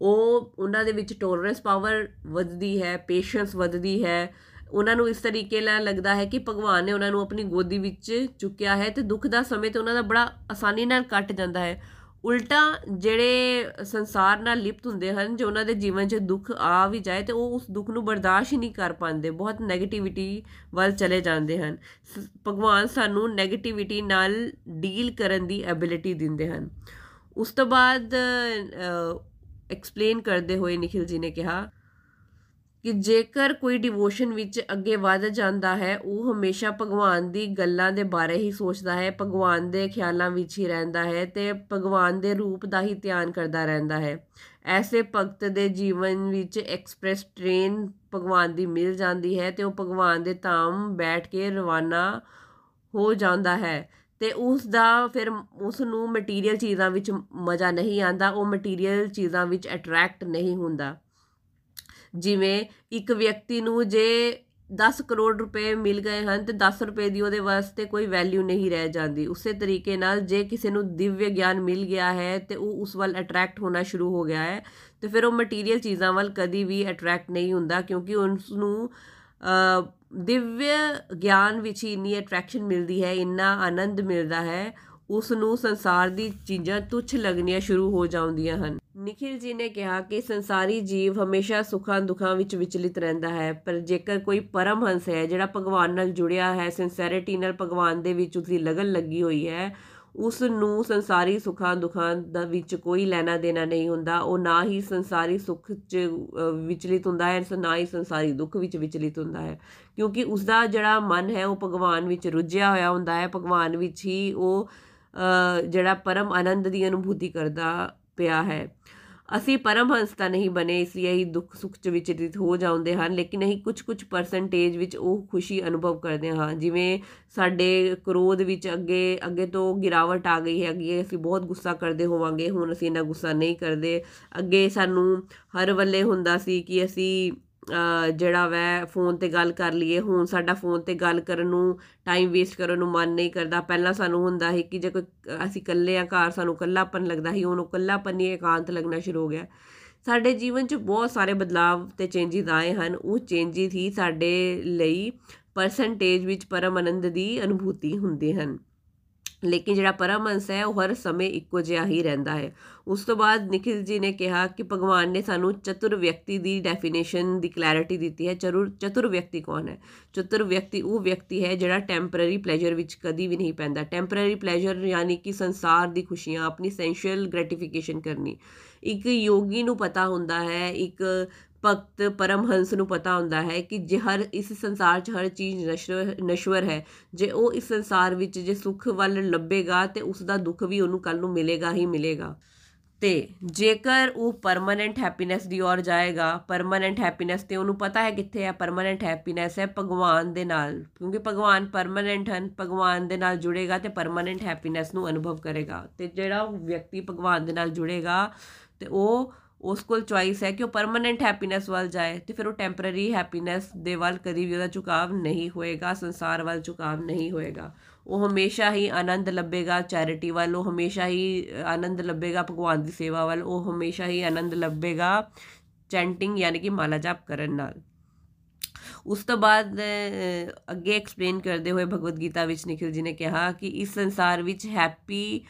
ਉਹ ਉਹਨਾਂ ਦੇ ਵਿੱਚ ਟੋਲਰੈਂਸ ਪਾਵਰ ਵੱਧਦੀ ਹੈ ਪੇਸ਼ੈਂਸ ਵੱਧਦੀ ਹੈ। ਉਹਨਾਂ ਨੂੰ ਇਸ ਤਰੀਕੇ ਨਾਲ ਲੱਗਦਾ ਹੈ ਕਿ ਭਗਵਾਨ ਨੇ ਉਹਨਾਂ ਨੂੰ ਆਪਣੀ ਗੋਦੀ ਵਿੱਚ ਚੁੱਕਿਆ ਹੈ ਤੇ ਦੁੱਖ ਦਾ ਸਮੇਂ ਤੇ ਉਹਨਾਂ ਦਾ ਬੜਾ ਆਸਾਨੀ ਨਾਲ ਕੱਟ ਜਾਂਦਾ ਹੈ। ਉਲਟਾ ਜਿਹੜੇ ਸੰਸਾਰ ਨਾਲ ਲਿਪਤ ਹੁੰਦੇ ਹਨ, ਜੋ ਉਹਨਾਂ ਦੇ ਜੀਵਨ 'ਚ ਦੁੱਖ ਆ ਵੀ ਜਾਏ, ਤੇ ਉਹ ਉਸ ਦੁੱਖ ਨੂੰ ਬਰਦਾਸ਼ਤ ਹੀ ਨਹੀਂ ਕਰ ਪਾਉਂਦੇ। ਬਹੁਤ 네ਗੇਟਿਵਿਟੀ ਵੱਲ ਚਲੇ ਜਾਂਦੇ ਹਨ। ਭਗਵਾਨ ਸਾਨੂੰ 네ਗੇਟਿਵਿਟੀ ਨਾਲ ਡੀਲ ਕਰਨ ਦੀ ਐਬਿਲਿਟੀ ਦਿੰਦੇ ਹਨ। ਉਸ ਤੋਂ ਬਾਅਦ ਐਕਸਪਲੇਨ ਕਰਦੇ ਹੋਏ ਨikhil ji ਨੇ ਕਿਹਾ ਕਿ ਜੇਕਰ ਕੋਈ ਡਿਵੋਸ਼ਨ ਵਿੱਚ ਅੱਗੇ ਵਧ ਜਾਂਦਾ ਹੈ, ਉਹ ਹਮੇਸ਼ਾ ਭਗਵਾਨ ਦੀ ਗੱਲਾਂ ਦੇ ਬਾਰੇ ਹੀ ਸੋਚਦਾ ਹੈ, ਭਗਵਾਨ ਦੇ ਖਿਆਲਾਂ ਵਿੱਚ ਹੀ ਰਹਿੰਦਾ ਹੈ ਤੇ ਭਗਵਾਨ ਦੇ ਰੂਪ ਦਾ ਹੀ ਧਿਆਨ ਕਰਦਾ ਰਹਿੰਦਾ ਹੈ। ਐਸੇ ਭਗਤ ਦੇ ਜੀਵਨ ਵਿੱਚ ਐਕਸਪ੍ਰੈਸ ਟ੍ਰੇਨ ਭਗਵਾਨ ਦੀ ਮਿਲ ਜਾਂਦੀ ਹੈ ਤੇ ਉਹ ਭਗਵਾਨ ਦੇ ਧਾਮ ਬੈਠ ਕੇ ਰਵਾਨਾ ਹੋ ਜਾਂਦਾ ਹੈ ਤੇ ਉਸ ਦਾ ਫਿਰ ਉਸ ਨੂੰ ਮਟੀਰੀਅਲ ਚੀਜ਼ਾਂ ਵਿੱਚ ਮਜ਼ਾ ਨਹੀਂ ਆਂਦਾ ਉਹ ਮਟੀਰੀਅਲ ਚੀਜ਼ਾਂ ਵਿੱਚ ਅਟਰੈਕਟ ਨਹੀਂ ਹੁੰਦਾ। ਜਿਵੇਂ ਇੱਕ ਵਿਅਕਤੀ ਨੂੰ ਜੇ 10 ਕਰੋੜ ਰੁਪਏ ਮਿਲ ਗਏ ਹਨ ਤੇ 10 ਰੁਪਏ ਦੀ ਉਹਦੇ ਵਾਸਤੇ ਕੋਈ ਵੈਲਿਊ ਨਹੀਂ ਰਹਿ ਜਾਂਦੀ। ਉਸੇ ਤਰੀਕੇ ਨਾਲ ਜੇ ਕਿਸੇ ਨੂੰ ਦਿਵਯ ਗਿਆਨ ਮਿਲ ਗਿਆ ਹੈ ਤੇ ਉਹ ਉਸ ਵੱਲ ਅਟਰੈਕਟ ਹੋਣਾ ਸ਼ੁਰੂ ਹੋ ਗਿਆ ਹੈ ਤੇ ਫਿਰ ਉਹ ਮਟੀਰੀਅਲ ਚੀਜ਼ਾਂ ਵੱਲ ਕਦੀ ਵੀ ਅਟਰੈਕਟ ਨਹੀਂ ਹੁੰਦਾ ਕਿਉਂਕਿ ਉਸ ਨੂੰ ਦਿਵਯ ਗਿਆਨ ਵਿੱਚ ਹੀ ਇੰਨੀ ਅਟਰੈਕਸ਼ਨ ਮਿਲਦੀ ਹੈ, ਇੰਨਾ ਆਨੰਦ ਮਿਲਦਾ ਹੈ ਉਸ ਨੂੰ ਸੰਸਾਰ ਦੀ ਚੀਜ਼ਾਂ ਤੁੱਛ ਲੱਗਣੀਆਂ ਸ਼ੁਰੂ ਹੋ ਜਾਂਦੀਆਂ ਹਨ। ਨikhil ji ਨੇ ਕਿਹਾ ਕਿ ਸੰਸਾਰੀ ਜੀਵ ਹਮੇਸ਼ਾ ਸੁੱਖਾਂ ਦੁੱਖਾਂ ਵਿੱਚ ਵਿਚਲਿਤ ਰਹਿੰਦਾ ਹੈ, ਪਰ ਜੇਕਰ ਕੋਈ ਪਰਮਹੰਸ ਹੈ ਜਿਹੜਾ ਭਗਵਾਨ ਨਾਲ ਜੁੜਿਆ ਹੈ ਸਿੰਸੈਰਿਟੀ ਨਾਲ ਭਗਵਾਨ ਦੇ ਵਿੱਚ ਉਸਦੀ ਲਗਨ ਲੱਗੀ ਹੋਈ ਹੈ ਉਸ ਨੂੰ ਸੰਸਾਰੀ ਸੁੱਖਾਂ ਦੁੱਖਾਂ ਦਾ ਵਿੱਚ ਕੋਈ ਲੈਣਾ ਦੇਣਾ ਨਹੀਂ ਹੁੰਦਾ। ਉਹ ਨਾ ਹੀ ਸੰਸਾਰੀ ਸੁੱਖ 'ਚ ਵਿਚਲਿਤ ਹੁੰਦਾ ਹੈ, ਨਾ ਹੀ ਸੰਸਾਰੀ ਦੁੱਖ ਵਿੱਚ ਵਿਚਲਿਤ ਹੁੰਦਾ ਹੈ। ਕਿਉਂਕਿ ਉਸ ਦਾ ਜਿਹੜਾ ਮਨ ਹੈ, ਉਹ ਭਗਵਾਨ ਵਿੱਚ ਰੁੱਝਿਆ ਹੋਇਆ ਹੁੰਦਾ ਹੈ। ਭਗਵਾਨ ਵਿੱਚ ਹੀ ਉਹ ਜਿਹੜਾ ਪਰਮ ਆਨੰਦ ਦੀ ਅਨੁਭੂਤੀ ਕਰਦਾ ਪਿਆ ਹੈ। ਅਸੀਂ ਪਰਮਹੰਸ ਤਾਂ ਨਹੀਂ ਬਣੇ, ਇਸ ਲਈ ਹੀ ਦੁੱਖ ਸੁੱਖ ਚ ਵਿਚਰਿਤ ਹੋ ਜਾਂਦੇ ਹਨ, ਲੇਕਿਨ ਅਸੀਂ ਕੁਝ ਕੁਝ ਪਰਸੈਂਟੇਜ ਵਿੱਚ ਉਹ ਖੁਸ਼ੀ ਅਨੁਭਵ ਕਰਦੇ ਹਾਂ। ਜਿਵੇਂ ਸਾਡੇ ਕ੍ਰੋਧ ਵਿੱਚ ਅੱਗੇ ਅੱਗੇ ਤੋਂ ਗਿਰਾਵਟ ਆ ਗਈ ਹੈ, ਅੱਗੇ ਅਸੀਂ ਬਹੁਤ ਗੁੱਸਾ ਕਰਦੇ ਹੋਵਾਂਗੇ, ਹੁਣ ਅਸੀਂ ਇਹਨਾਂ ਗੁੱਸਾ ਨਹੀਂ ਕਰਦੇ। ਅੱਗੇ ਸਾਨੂੰ ਹਰ ਵੱਲੇ ਹੁੰਦਾ ਸੀ ਕਿ ਅਸੀਂ ਜਿਹੜਾ ਵੈ ਫੋਨ ਤੇ ਗੱਲ ਕਰ ਲਈਏ, ਹੁਣ ਸਾਡਾ ਫੋਨ ਤੇ ਗੱਲ ਕਰਨ ਨੂੰ ਟਾਈਮ ਵੇਸਟ ਕਰਨ ਨੂੰ ਮਨ ਨਹੀਂ ਕਰਦਾ। ਪਹਿਲਾਂ ਸਾਨੂੰ ਹੁੰਦਾ ਸੀ ਕਿ ਜੇ ਕੋਈ, ਅਸੀਂ ਇਕੱਲੇ ਆ ਘਰ, ਸਾਨੂੰ ਇਕੱਲਾਪਨ ਲੱਗਦਾ ਸੀ, ਹੁਣ ਇਕੱਲਾਪਨ ਨਹੀਂ ਇਕਾਂਤ ਲੱਗਣਾ ਸ਼ੁਰੂ ਹੋ ਗਿਆ। ਸਾਡੇ ਜੀਵਨ 'ਚ ਬਹੁਤ ਸਾਰੇ ਬਦਲਾਵ ਤੇ ਚੇਂਜਸ ਆਏ ਹਨ। ਉਹ ਚੇਂਜਸ ਹੀ ਸਾਡੇ ਲਈ ਪਰਸੈਂਟੇਜ ਵਿੱਚ ਪਰਮ ਆਨੰਦ ਦੀ ਅਨੁਭੂਤੀ ਹੁੰਦੇ ਹਨ। ਲੇਕਿਨ ਜਿਹੜਾ ਪਰਮਹੰਸ ਹੈ, ਉਹ ਹਰ ਸਮੇਂ ਇੱਕੋ ਜਿਹਾ ਹੀ ਰਹਿੰਦਾ ਹੈ। ਉਸ ਤੋਂ ਬਾਅਦ ਨikhil ji ਨੇ ਕਿਹਾ ਕਿ ਭਗਵਾਨ ਨੇ ਸਾਨੂੰ ਚਤੁਰ ਵਿਅਕਤੀ ਦੀ ਡੈਫੀਨੇਸ਼ਨ ਦੀ ਕਲੈਰਿਟੀ ਦਿੱਤੀ ਹੈ। ਚਤੁਰ ਚਤੁਰ ਵਿਅਕਤੀ ਕੌਣ ਹੈ? ਚਤੁਰ ਵਿਅਕਤੀ ਉਹ ਵਿਅਕਤੀ ਹੈ ਜਿਹੜਾ ਟੈਂਪਰੇਰੀ ਪਲੇਜਰ ਵਿੱਚ ਕਦੀ ਵੀ ਨਹੀਂ ਪੈਂਦਾ। ਟੈਂਪਰੇਰੀ ਪਲੇਜਰ ਯਾਨੀ ਕਿ ਸੰਸਾਰ ਦੀ ਖੁਸ਼ੀਆਂ, ਆਪਣੀ ਸੈਂਸ਼ੂਅਲ ਗ੍ਰੈਟੀਫਿਕੇਸ਼ਨ ਕਰਨੀ। ਇੱਕ ਯੋਗੀ ਨੂੰ ਪਤਾ ਹੁੰਦਾ ਹੈ, ਇੱਕ ਭਗਤ ਪਰਮਹੰਸ ਨੂੰ ਪਤਾ ਹੁੰਦਾ ਹੈ ਕਿ ਜੇ ਹਰ ਇਸ ਸੰਸਾਰ 'ਚ ਹਰ ਚੀਜ਼ ਨਸ਼ਵਰ ਹੈ, ਜੇ ਉਹ ਇਸ ਸੰਸਾਰ ਵਿੱਚ ਜੇ ਸੁੱਖ ਵੱਲ ਲੱਭੇਗਾ ਤੇ ਉਸ ਦਾ ਦੁੱਖ ਵੀ ਉਹਨੂੰ ਕੱਲ ਨੂੰ ਮਿਲੇਗਾ ਹੀ ਮਿਲੇਗਾ। ਤੇ ਜੇਕਰ ਉਹ ਪਰਮਨੈਂਟ ਹੈਪੀਨੈਸ ਦੀ ਔਰ ਜਾਏਗਾ ਪਰਮਨੈਂਟ ਹੈਪੀਨੈਸ ਤੇ ਉਹਨੂੰ ਪਤਾ ਹੈ ਕਿੱਥੇ ਹੈ ਪਰਮਨੈਂਟ ਹੈਪੀਨੈਸ ਹੈ ਭਗਵਾਨ ਦੇ ਨਾਲ, ਕਿਉਂਕਿ ਭਗਵਾਨ ਪਰਮਨੈਂਟ ਹਨ, ਭਗਵਾਨ ਦੇ ਨਾਲ ਜੁੜੇਗਾ ਤੇ ਪਰਮਨੈਂਟ ਹੈਪੀਨੈਸ ਨੂੰ ਅਨੁਭਵ ਕਰੇਗਾ। ਤੇ ਜਿਹੜਾ ਵਿਅਕਤੀ ਭਗਵਾਨ ਦੇ ਨਾਲ ਜੁੜੇਗਾ ਤੇ ਉਹ ਉਸ ਕੋਲ ਚੁਆਇਸ ਹੈ ਕਿ ਉਹ ਪਰਮਨੈਂਟ ਹੈਪੀਨੈਸ ਵੱਲ ਜਾਏ ਤੇ ਫਿਰ ਉਹ ਟੈਂਪਰੇਰੀ ਹੈਪੀਨੈਸ ਦੇ ਵੱਲ ਕਦੀ ਵੀ ਉਹਦਾ ਝੁਕਾਵ ਨਹੀਂ ਹੋਏਗਾ, ਸੰਸਾਰ ਵੱਲ ਝੁਕਾਵ ਨਹੀਂ ਹੋਏਗਾ। ਉਹ ਹਮੇਸ਼ਾ ਹੀ ਆਨੰਦ ਲੱਭੇਗਾ ਚੈਰਿਟੀ ਵੱਲ, ਉਹ ਹਮੇਸ਼ਾ ਹੀ ਆਨੰਦ ਲੱਭੇਗਾ ਭਗਵਾਨ ਦੀ ਸੇਵਾ ਵੱਲ, ਉਹ ਹਮੇਸ਼ਾ ਹੀ ਆਨੰਦ ਲੱਭੇਗਾ ਚੈਂਟਿੰਗ ਯਾਨੀ ਕਿ ਮਾਲਾ ਜਾਪ ਕਰਨ ਨਾਲ। ਉਸ ਤੋਂ ਬਾਅਦ ਅੱਗੇ ਐਕਸਪਲੇਨ ਕਰਦੇ ਹੋਏ ਭਗਵਦ ਗੀਤਾ ਵਿੱਚ ਨikhil ji ਨੇ ਕਿਹਾ ਕਿ ਇਸ ਸੰਸਾਰ ਵਿੱਚ ਹੈਪੀ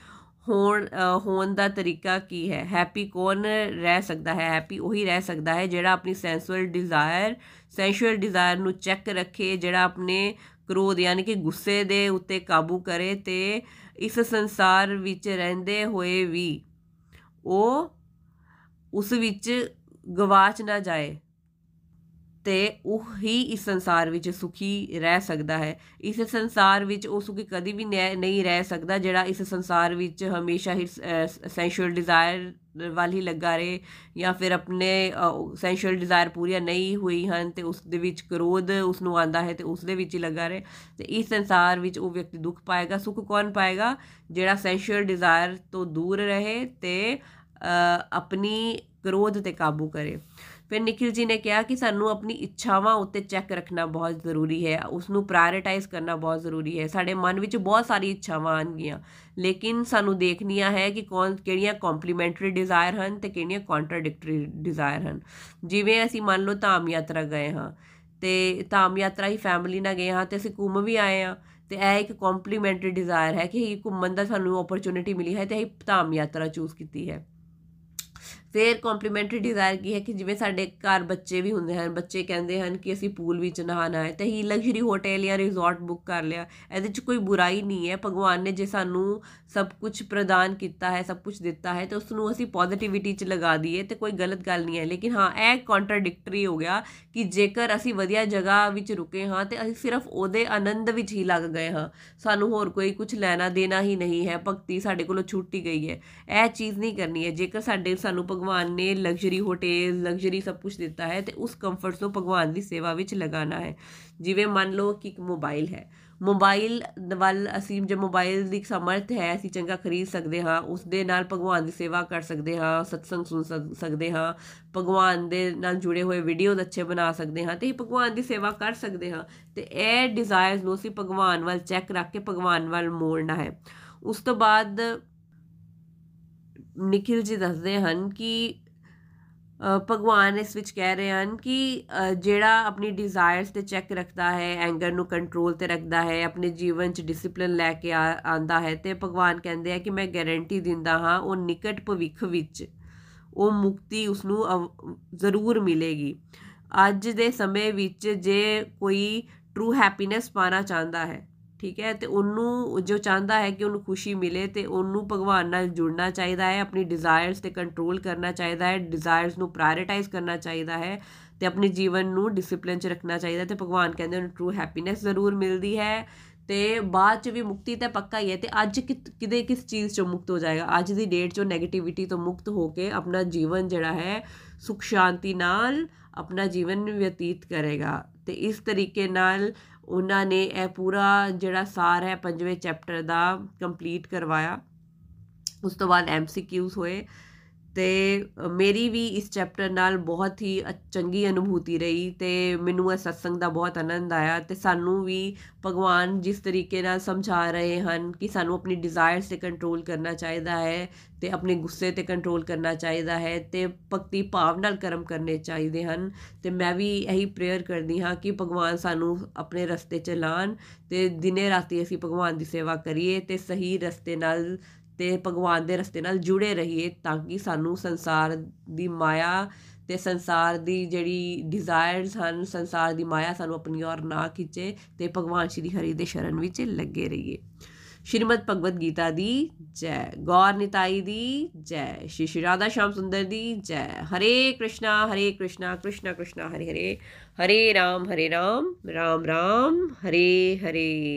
ਹੋਣ ਹੋਣ ਦਾ ਤਰੀਕਾ ਕੀ ਹੈ? ਹੈਪੀ ਕੌਣ ਰਹਿ ਸਕਦਾ ਹੈ? ਹੈਪੀ ਉਹੀ ਰਹਿ ਸਕਦਾ ਹੈ ਜਿਹੜਾ ਆਪਣੀ ਸੈਂਸੂਅਲ ਡਿਜ਼ਾਇਰ ਸੈਂਸ਼ੂਅਲ ਡਿਜ਼ਾਇਰ ਨੂੰ ਚੈੱਕ ਰੱਖੇ, ਜਿਹੜਾ ਆਪਣੇ ਕ੍ਰੋਧ ਯਾਨੀ ਕਿ ਗੁੱਸੇ ਦੇ ਉੱਤੇ ਕਾਬੂ ਕਰੇ ਤੇ ਇਸ ਸੰਸਾਰ ਵਿੱਚ ਰਹਿੰਦੇ ਹੋਏ ਵੀ ਉਹ ਉਸ ਵਿੱਚ ਗਵਾਚ ਨਾ ਜਾਏ। ਤੇ ਉਹ ਹੀ ਇਸ ਸੰਸਾਰ ਵਿੱਚ ਸੁਖੀ ਰਹਿ ਸਕਦਾ ਹੈ। ਇਸ ਸੰਸਾਰ ਵਿੱਚ ਉਹ ਸੁਖੀ ਕਦੀ ਵੀ ਨਹੀਂ ਰਹਿ ਸਕਦਾ ਜਿਹੜਾ ਇਸ ਸੰਸਾਰ ਵਿੱਚ ਹਮੇਸ਼ਾ ਹੀ ਸੈਂਸ਼ੂਅਲ ਡਿਜ਼ਾਇਰ ਵੱਲ ਹੀ ਲੱਗਾ ਰਹੇ ਜਾਂ ਫਿਰ ਆਪਣੇ ਸੈਂਸ਼ੂਅਲ ਡਿਜ਼ਾਇਰ ਪੂਰੀਆਂ ਨਹੀਂ ਹੋਈ ਹਨ ਤੇ ਉਸ ਦੇ ਵਿੱਚ ਕਰੋਧ ਉਸ ਨੂੰ ਆਂਦਾ ਹੈ ਤੇ ਉਸ ਦੇ ਵਿੱਚ ਹੀ ਲੱਗਾ ਰਹੇ। ਤੇ ਇਸ ਸੰਸਾਰ ਵਿੱਚ ਉਹ ਵਿਅਕਤੀ ਦੁੱਖ ਪਾਏਗਾ, ਸੁੱਖ ਕੌਣ ਪਾਏਗਾ? ਜਿਹੜਾ ਸੈਂਸ਼ੂਅਲ ਡਿਜ਼ਾਇਰ ਤੋਂ ਦੂਰ ਰਹੇ ਤੇ ਆਪਣੀ ਕਰੋਧ ਤੇ ਕਾਬੂ ਕਰੇ। ਫਿਰ ਨikhil ji ਨੇ ਕਿਹਾ ਕਿ ਸਾਨੂੰ ਆਪਣੀ ਇੱਛਾਵਾਂ ਉੱਤੇ ਚੈੱਕ ਰੱਖਣਾ ਬਹੁਤ ਜ਼ਰੂਰੀ ਹੈ ਉਸ ਨੂੰ ਪ੍ਰਾਇੋਰਟਾਈਜ਼ ਕਰਨਾ ਬਹੁਤ ਜ਼ਰੂਰੀ ਹੈ। ਸਾਡੇ ਮਨ ਵਿੱਚ ਬਹੁਤ ਸਾਰੀ ਇੱਛਾਵਾਂ ਆਣਗੀਆਂ ਲੇਕਿਨ ਸਾਨੂੰ ਦੇਖਣੀਆਂ ਹੈ ਕਿ ਕੌਣ ਕਿਹੜੀਆਂ ਕੰਪਲੀਮੈਂਟਰੀ ਡਿਜ਼ਾਇਰ ਹਨ ਤੇ ਕਿਹੜੀਆਂ ਕੰਟਰਡਿਕਟਰੀ ਡਿਜ਼ਾਇਰ ਹਨ। ਜਿਵੇਂ ਅਸੀਂ ਮੰਨ ਲਓ ਧਾਮ ਯਾਤਰਾ ਗਏ ਹਾਂ ਤੇ ਧਾਮ ਯਾਤਰਾ ਹੀ ਫੈਮਿਲੀ ਨਾਲ ਗਏ ਹਾਂ ਤੇ ਅਸੀਂ ਘੁੰਮ ਵੀ ਆਏ ਹਾਂ ਤੇ ਇਹ ਇੱਕ ਕੰਪਲੀਮੈਂਟਰੀ ਡਿਜ਼ਾਇਰ ਹੈ ਕਿ ਘੁੰਮਣ ਦਾ ਸਾਨੂੰ ਓਪਰਚ्युनिटी ਮਿਲੀ ਹੈ ਤੇ ਅਸੀਂ ਧਾਮ ਯਾਤਰਾ ਚੂਜ਼ ਕੀਤੀ ਹੈ। ਫਿਰ ਕੰਪਲੀਮੈਂਟਰੀ ਡਿਜ਼ਾਇਰ ਕੀ ਹੈ ਕਿ ਜਿਵੇਂ ਸਾਡੇ ਘਰ ਬੱਚੇ ਵੀ ਹੁੰਦੇ ਹਨ, ਬੱਚੇ ਕਹਿੰਦੇ ਹਨ ਕਿ ਅਸੀਂ ਪੂਲ ਵਿੱਚ ਨਹਾਣਾ ਹੈ, ਤੇ ਹੀ ਲਗਜ਼ਰੀ ਹੋਟਲ ਜਾਂ ਰਿਜ਼ੋਰਟ ਬੁੱਕ ਕਰ ਲਿਆ, ਇਹਦੇ 'ਚ ਕੋਈ ਬੁਰਾਈ ਨਹੀਂ ਹੈ, ਭਗਵਾਨ ਨੇ ਜੇ ਸਾਨੂੰ ਸਭ ਕੁਝ ਪ੍ਰਦਾਨ ਕੀਤਾ ਹੈ, ਸਭ ਕੁਝ ਦਿੱਤਾ ਹੈ, ਤੇ ਉਸ ਨੂੰ ਅਸੀਂ ਪੋਜ਼ਿਟਿਵਿਟੀ 'ਚ ਲਗਾ ਦਈਏ, ਤੇ ਕੋਈ ਗਲਤ ਗੱਲ ਨਹੀਂ ਹੈ। ਲੇਕਿਨ ਹਾਂ, ਇਹ ਕੰਟਰਡਿਕਟਰੀ ਹੋ ਗਿਆ ਕਿ ਜੇਕਰ ਅਸੀਂ ਵਧੀਆ ਜਗ੍ਹਾ ਵਿੱਚ ਰੁਕੇ ਹਾਂ, ਤੇ ਅਸੀਂ ਸਿਰਫ ਉਹਦੇ ਆਨੰਦ ਵਿੱਚ ਹੀ ਲੱਗ ਗਏ ਹਾਂ। ਸਾਨੂੰ ਹੋਰ ਕੋਈ ਕੁਝ ਲੈਣਾ ਦੇਣਾ ਹੀ ਨਹੀਂ ਹੈ, ਭਗਤੀ ਸਾਡੇ ਕੋਲੋਂ ਛੁੱਟੀ ਗਈ ਹੈ। ਇਹ ਚੀਜ਼ ਨਹੀਂ ਕਰਨੀ ਹੈ। ਜੇਕਰ ਸਾਡੇ, ਸਾਨੂੰ ਭਗਵਾਨ ਨੇ ਲਗਜ਼ਰੀ ਹੋਟਲ ਲਗਜ਼ਰੀ ਸਭ ਕੁਝ ਦਿੱਤਾ ਹੈ ਤੇ ਉਸ ਕੰਫਰਟਸ ਨੂੰ ਭਗਵਾਨ ਦੀ ਸੇਵਾ ਵਿੱਚ ਲਗਾਉਣਾ ਹੈ। ਜਿਵੇਂ ਮੰਨ ਲਓ ਕਿ ਇੱਕ ਮੋਬਾਈਲ ਹੈ। ਮੋਬਾਈਲ ਵੱਲ ਅਸੀਂ ਜੇ ਮੋਬਾਈਲ ਦੀ ਸਮਰਥ ਹੈ, ਅਸੀਂ ਚੰਗਾ ਖਰੀਦ ਸਕਦੇ ਹਾਂ, ਉਸ ਦੇ ਨਾਲ ਭਗਵਾਨ ਦੀ ਸੇਵਾ ਕਰ ਸਕਦੇ ਹਾਂ, ਸਤਸੰਗ ਸੁਣ ਸਕਦੇ ਹਾਂ, ਭਗਵਾਨ ਦੇ ਨਾਲ ਜੁੜੇ ਹੋਏ ਵੀਡੀਓਜ਼ ਅੱਛੇ ਬਣਾ ਸਕਦੇ ਹਾਂ ਤੇ ਭਗਵਾਨ ਦੀ ਸੇਵਾ ਕਰ ਸਕਦੇ ਹਾਂ। ਤੇ ਇਹ ਡਿਜ਼ਾਇਰਸ ਨੂੰ ਅਸੀਂ ਭਗਵਾਨ ਵੱਲ ਚੈੱਕ ਰੱਖ ਕੇ ਭਗਵਾਨ ਵੱਲ ਮੋੜਨਾ ਹੈ। ਉਸ ਤੋਂ ਬਾਅਦ ਨikhil ji ਦੱਸਦੇ ਹਨ ਕਿ ਭਗਵਾਨ ਇਸ ਵਿੱਚ ਕਹਿ ਰਹੇ ਹਨ ਕਿ ਜਿਹੜਾ ਆਪਣੀ ਡਿਜ਼ਾਇਰਸ ਤੇ ਚੈੱਕ ਰੱਖਦਾ ਹੈ ਐਂਗਰ ਨੂੰ ਕੰਟਰੋਲ ਤੇ ਰੱਖਦਾ ਹੈ, ਆਪਣੇ ਜੀਵਨ 'ਚ ਡਿਸਪਲਿਨ ਲੈ ਕੇ ਆਂਦਾ ਹੈ ਤੇ ਭਗਵਾਨ ਕਹਿੰਦੇ ਆ ਕਿ ਮੈਂ ਗਾਰੰਟੀ ਦਿੰਦਾ ਹਾਂ ਉਹ ਨਿਕਟ ਭਵਿੱਖ ਵਿੱਚ ਉਹ ਮੁਕਤੀ ਉਸ ਨੂੰ ਜ਼ਰੂਰ ਮਿਲੇਗੀ। ਅੱਜ ਦੇ ਸਮੇਂ ਵਿੱਚ ਜੇ ਕੋਈ ਟਰੂ ਹੈਪੀਨੈਸ ਪਾਣਾ ਚਾਹੁੰਦਾ ਹੈ ਠੀਕ ਹੈ, ਤੇ ਉਹਨੂੰ ਜੋ ਚਾਹੁੰਦਾ ਹੈ ਕਿ ਉਹਨੂੰ ਖੁਸ਼ੀ ਮਿਲੇ ਤੇ ਉਹਨੂੰ ਭਗਵਾਨ ਨਾਲ ਜੁੜਨਾ ਚਾਹੀਦਾ ਹੈ, ਆਪਣੀ ਡਿਜ਼ਾਇਰਸ ਤੇ ਕੰਟਰੋਲ ਕਰਨਾ ਚਾਹੀਦਾ ਹੈ ਡਿਜ਼ਾਇਰਸ ਨੂੰ ਪ੍ਰਾਇੋਰਟਾਈਜ਼ ਕਰਨਾ ਚਾਹੀਦਾ ਹੈ ਤੇ ਆਪਣੇ ਜੀਵਨ ਨੂੰ ਡਿਸਪਲਿਨ 'ਚ ਰੱਖਣਾ ਚਾਹੀਦਾ ਤੇ ਭਗਵਾਨ ਕਹਿੰਦੇ ਉਹਨੂੰ ਟਰੂ ਹੈਪੀਨੈਸ ਜ਼ਰੂਰ ਮਿਲਦੀ ਹੈ ਤੇ ਬਾਅਦ 'ਚ ਵੀ ਮੁਕਤੀ ਤਾਂ ਪੱਕਾ ਹੀ ਹੈ ਤੇ ਅੱਜ ਕਿਦੇ ਕਿਸ ਚੀਜ਼ 'ਚੋਂ ਮੁਕਤ ਹੋ ਜਾਏਗਾ? ਅੱਜ ਦੀ ਡੇਟ 'ਚੋਂ 네ਗੇਟਿਵਿਟੀ ਤੋਂ ਮੁਕਤ ਹੋ ਕੇ ਆਪਣਾ ਜੀਵਨ ਜਿਹੜਾ ਹੈ ਸੁਖ ਸ਼ਾਂਤੀ ਨਾਲ ਆਪਣਾ ਜੀਵਨ ਬਤੀਤ ਕਰੇਗਾ ਤੇ ਇਸ ਤਰੀਕੇ ਨਾਲ ਉਹਨਾਂ ਨੇ ਇਹ ਪੂਰਾ ਜਿਹੜਾ ਸਾਰ ਹੈ ਪੰਜਵੇਂ ਚੈਪਟਰ ਦਾ ਕੰਪਲੀਟ ਕਰਵਾਇਆ। ਉਸ ਤੋਂ ਬਾਅਦ ਐਮਸੀਕਿਊਜ਼ ਹੋਏ। ਤੇ ਮੇਰੀ ਵੀ ਇਸ ਚੈਪਟਰ ਨਾਲ ਬਹੁਤ ਹੀ ਚੰਗੀ ਅਨੁਭੂਤੀ ਰਹੀ ਤੇ ਮੈਨੂੰ ਇਹ ਸਤਸੰਗ ਦਾ ਬਹੁਤ ਆਨੰਦ ਆਇਆ ਤੇ ਸਾਨੂੰ ਵੀ ਭਗਵਾਨ ਜਿਸ ਤਰੀਕੇ ਨਾਲ ਸਮਝਾ ਰਹੇ ਹਨ ਕਿ ਸਾਨੂੰ ਆਪਣੀ ਡਿਜ਼ਾਇਰਸ ਤੇ ਕੰਟਰੋਲ ਕਰਨਾ ਚਾਹੀਦਾ ਹੈ ਤੇ ਆਪਣੇ ਗੁੱਸੇ ਤੇ ਕੰਟਰੋਲ ਕਰਨਾ ਚਾਹੀਦਾ ਹੈ ਤੇ ਭਗਤੀ ਭਾਵ ਨਾਲ ਕਰਮ ਕਰਨੇ ਚਾਹੀਦੇ ਹਨ ਤੇ ਮੈਂ ਵੀ ਇਹੀ ਪ੍ਰੇਅਰ ਕਰਦੀ ਹਾਂ ਕਿ ਭਗਵਾਨ ਸਾਨੂੰ ਆਪਣੇ ਰਸਤੇ ਚ ਲਾਣ ਤੇ ਦਿਨੇ ਰਾਤੀ ਅਸੀਂ ਭਗਵਾਨ ਦੀ ਸੇਵਾ ਕਰੀਏ ਤੇ ਸਹੀ ਰਸਤੇ ਨਾਲ ਤੇ ਭਗਵਾਨ ਦੇ ਰਸਤੇ ਨਾਲ ਜੁੜੇ ਰਹੀਏ ਤਾਂ ਕਿ ਸਾਨੂੰ ਸੰਸਾਰ ਦੀ ਮਾਇਆ ਤੇ ਸੰਸਾਰ ਦੀ ਜਿਹੜੀ ਡਿਜ਼ਾਇਰਸ ਹਨ, ਸੰਸਾਰ ਦੀ ਮਾਇਆ ਸਾਨੂੰ ਆਪਣੀ ਔਰ ਨਾ ਖਿੱਚੇ ਤੇ ਭਗਵਾਨ ਸ਼੍ਰੀ ਹਰੀ ਦੇ ਸ਼ਰਨ ਵਿੱਚ ਲੱਗੇ ਰਹੀਏ। ਸ਼੍ਰੀਮਦ ਭਗਵਦ ਗੀਤਾ ਦੀ ਜੈ। ਗੌਰ ਨਿਤਾਈ ਦੀ ਜੈ। ਸ਼੍ਰੀ ਸ਼੍ਰੀ ਰਾਧਾ ਸ਼ਾਮ ਸੁੰਦਰ ਦੀ ਜੈ। ਹਰੇ ਕ੍ਰਿਸ਼ਨਾ ਹਰੇ ਕ੍ਰਿਸ਼ਨਾ ਕ੍ਰਿਸ਼ਨਾ ਕ੍ਰਿਸ਼ਨਾ, ਹਰੇ ਹਰੇ। ਹਰੇ ਰਾਮ ਹਰੇ ਰਾਮ। ਰਾਮ ਰਾਮ। ਹਰੇ ਹਰੇ।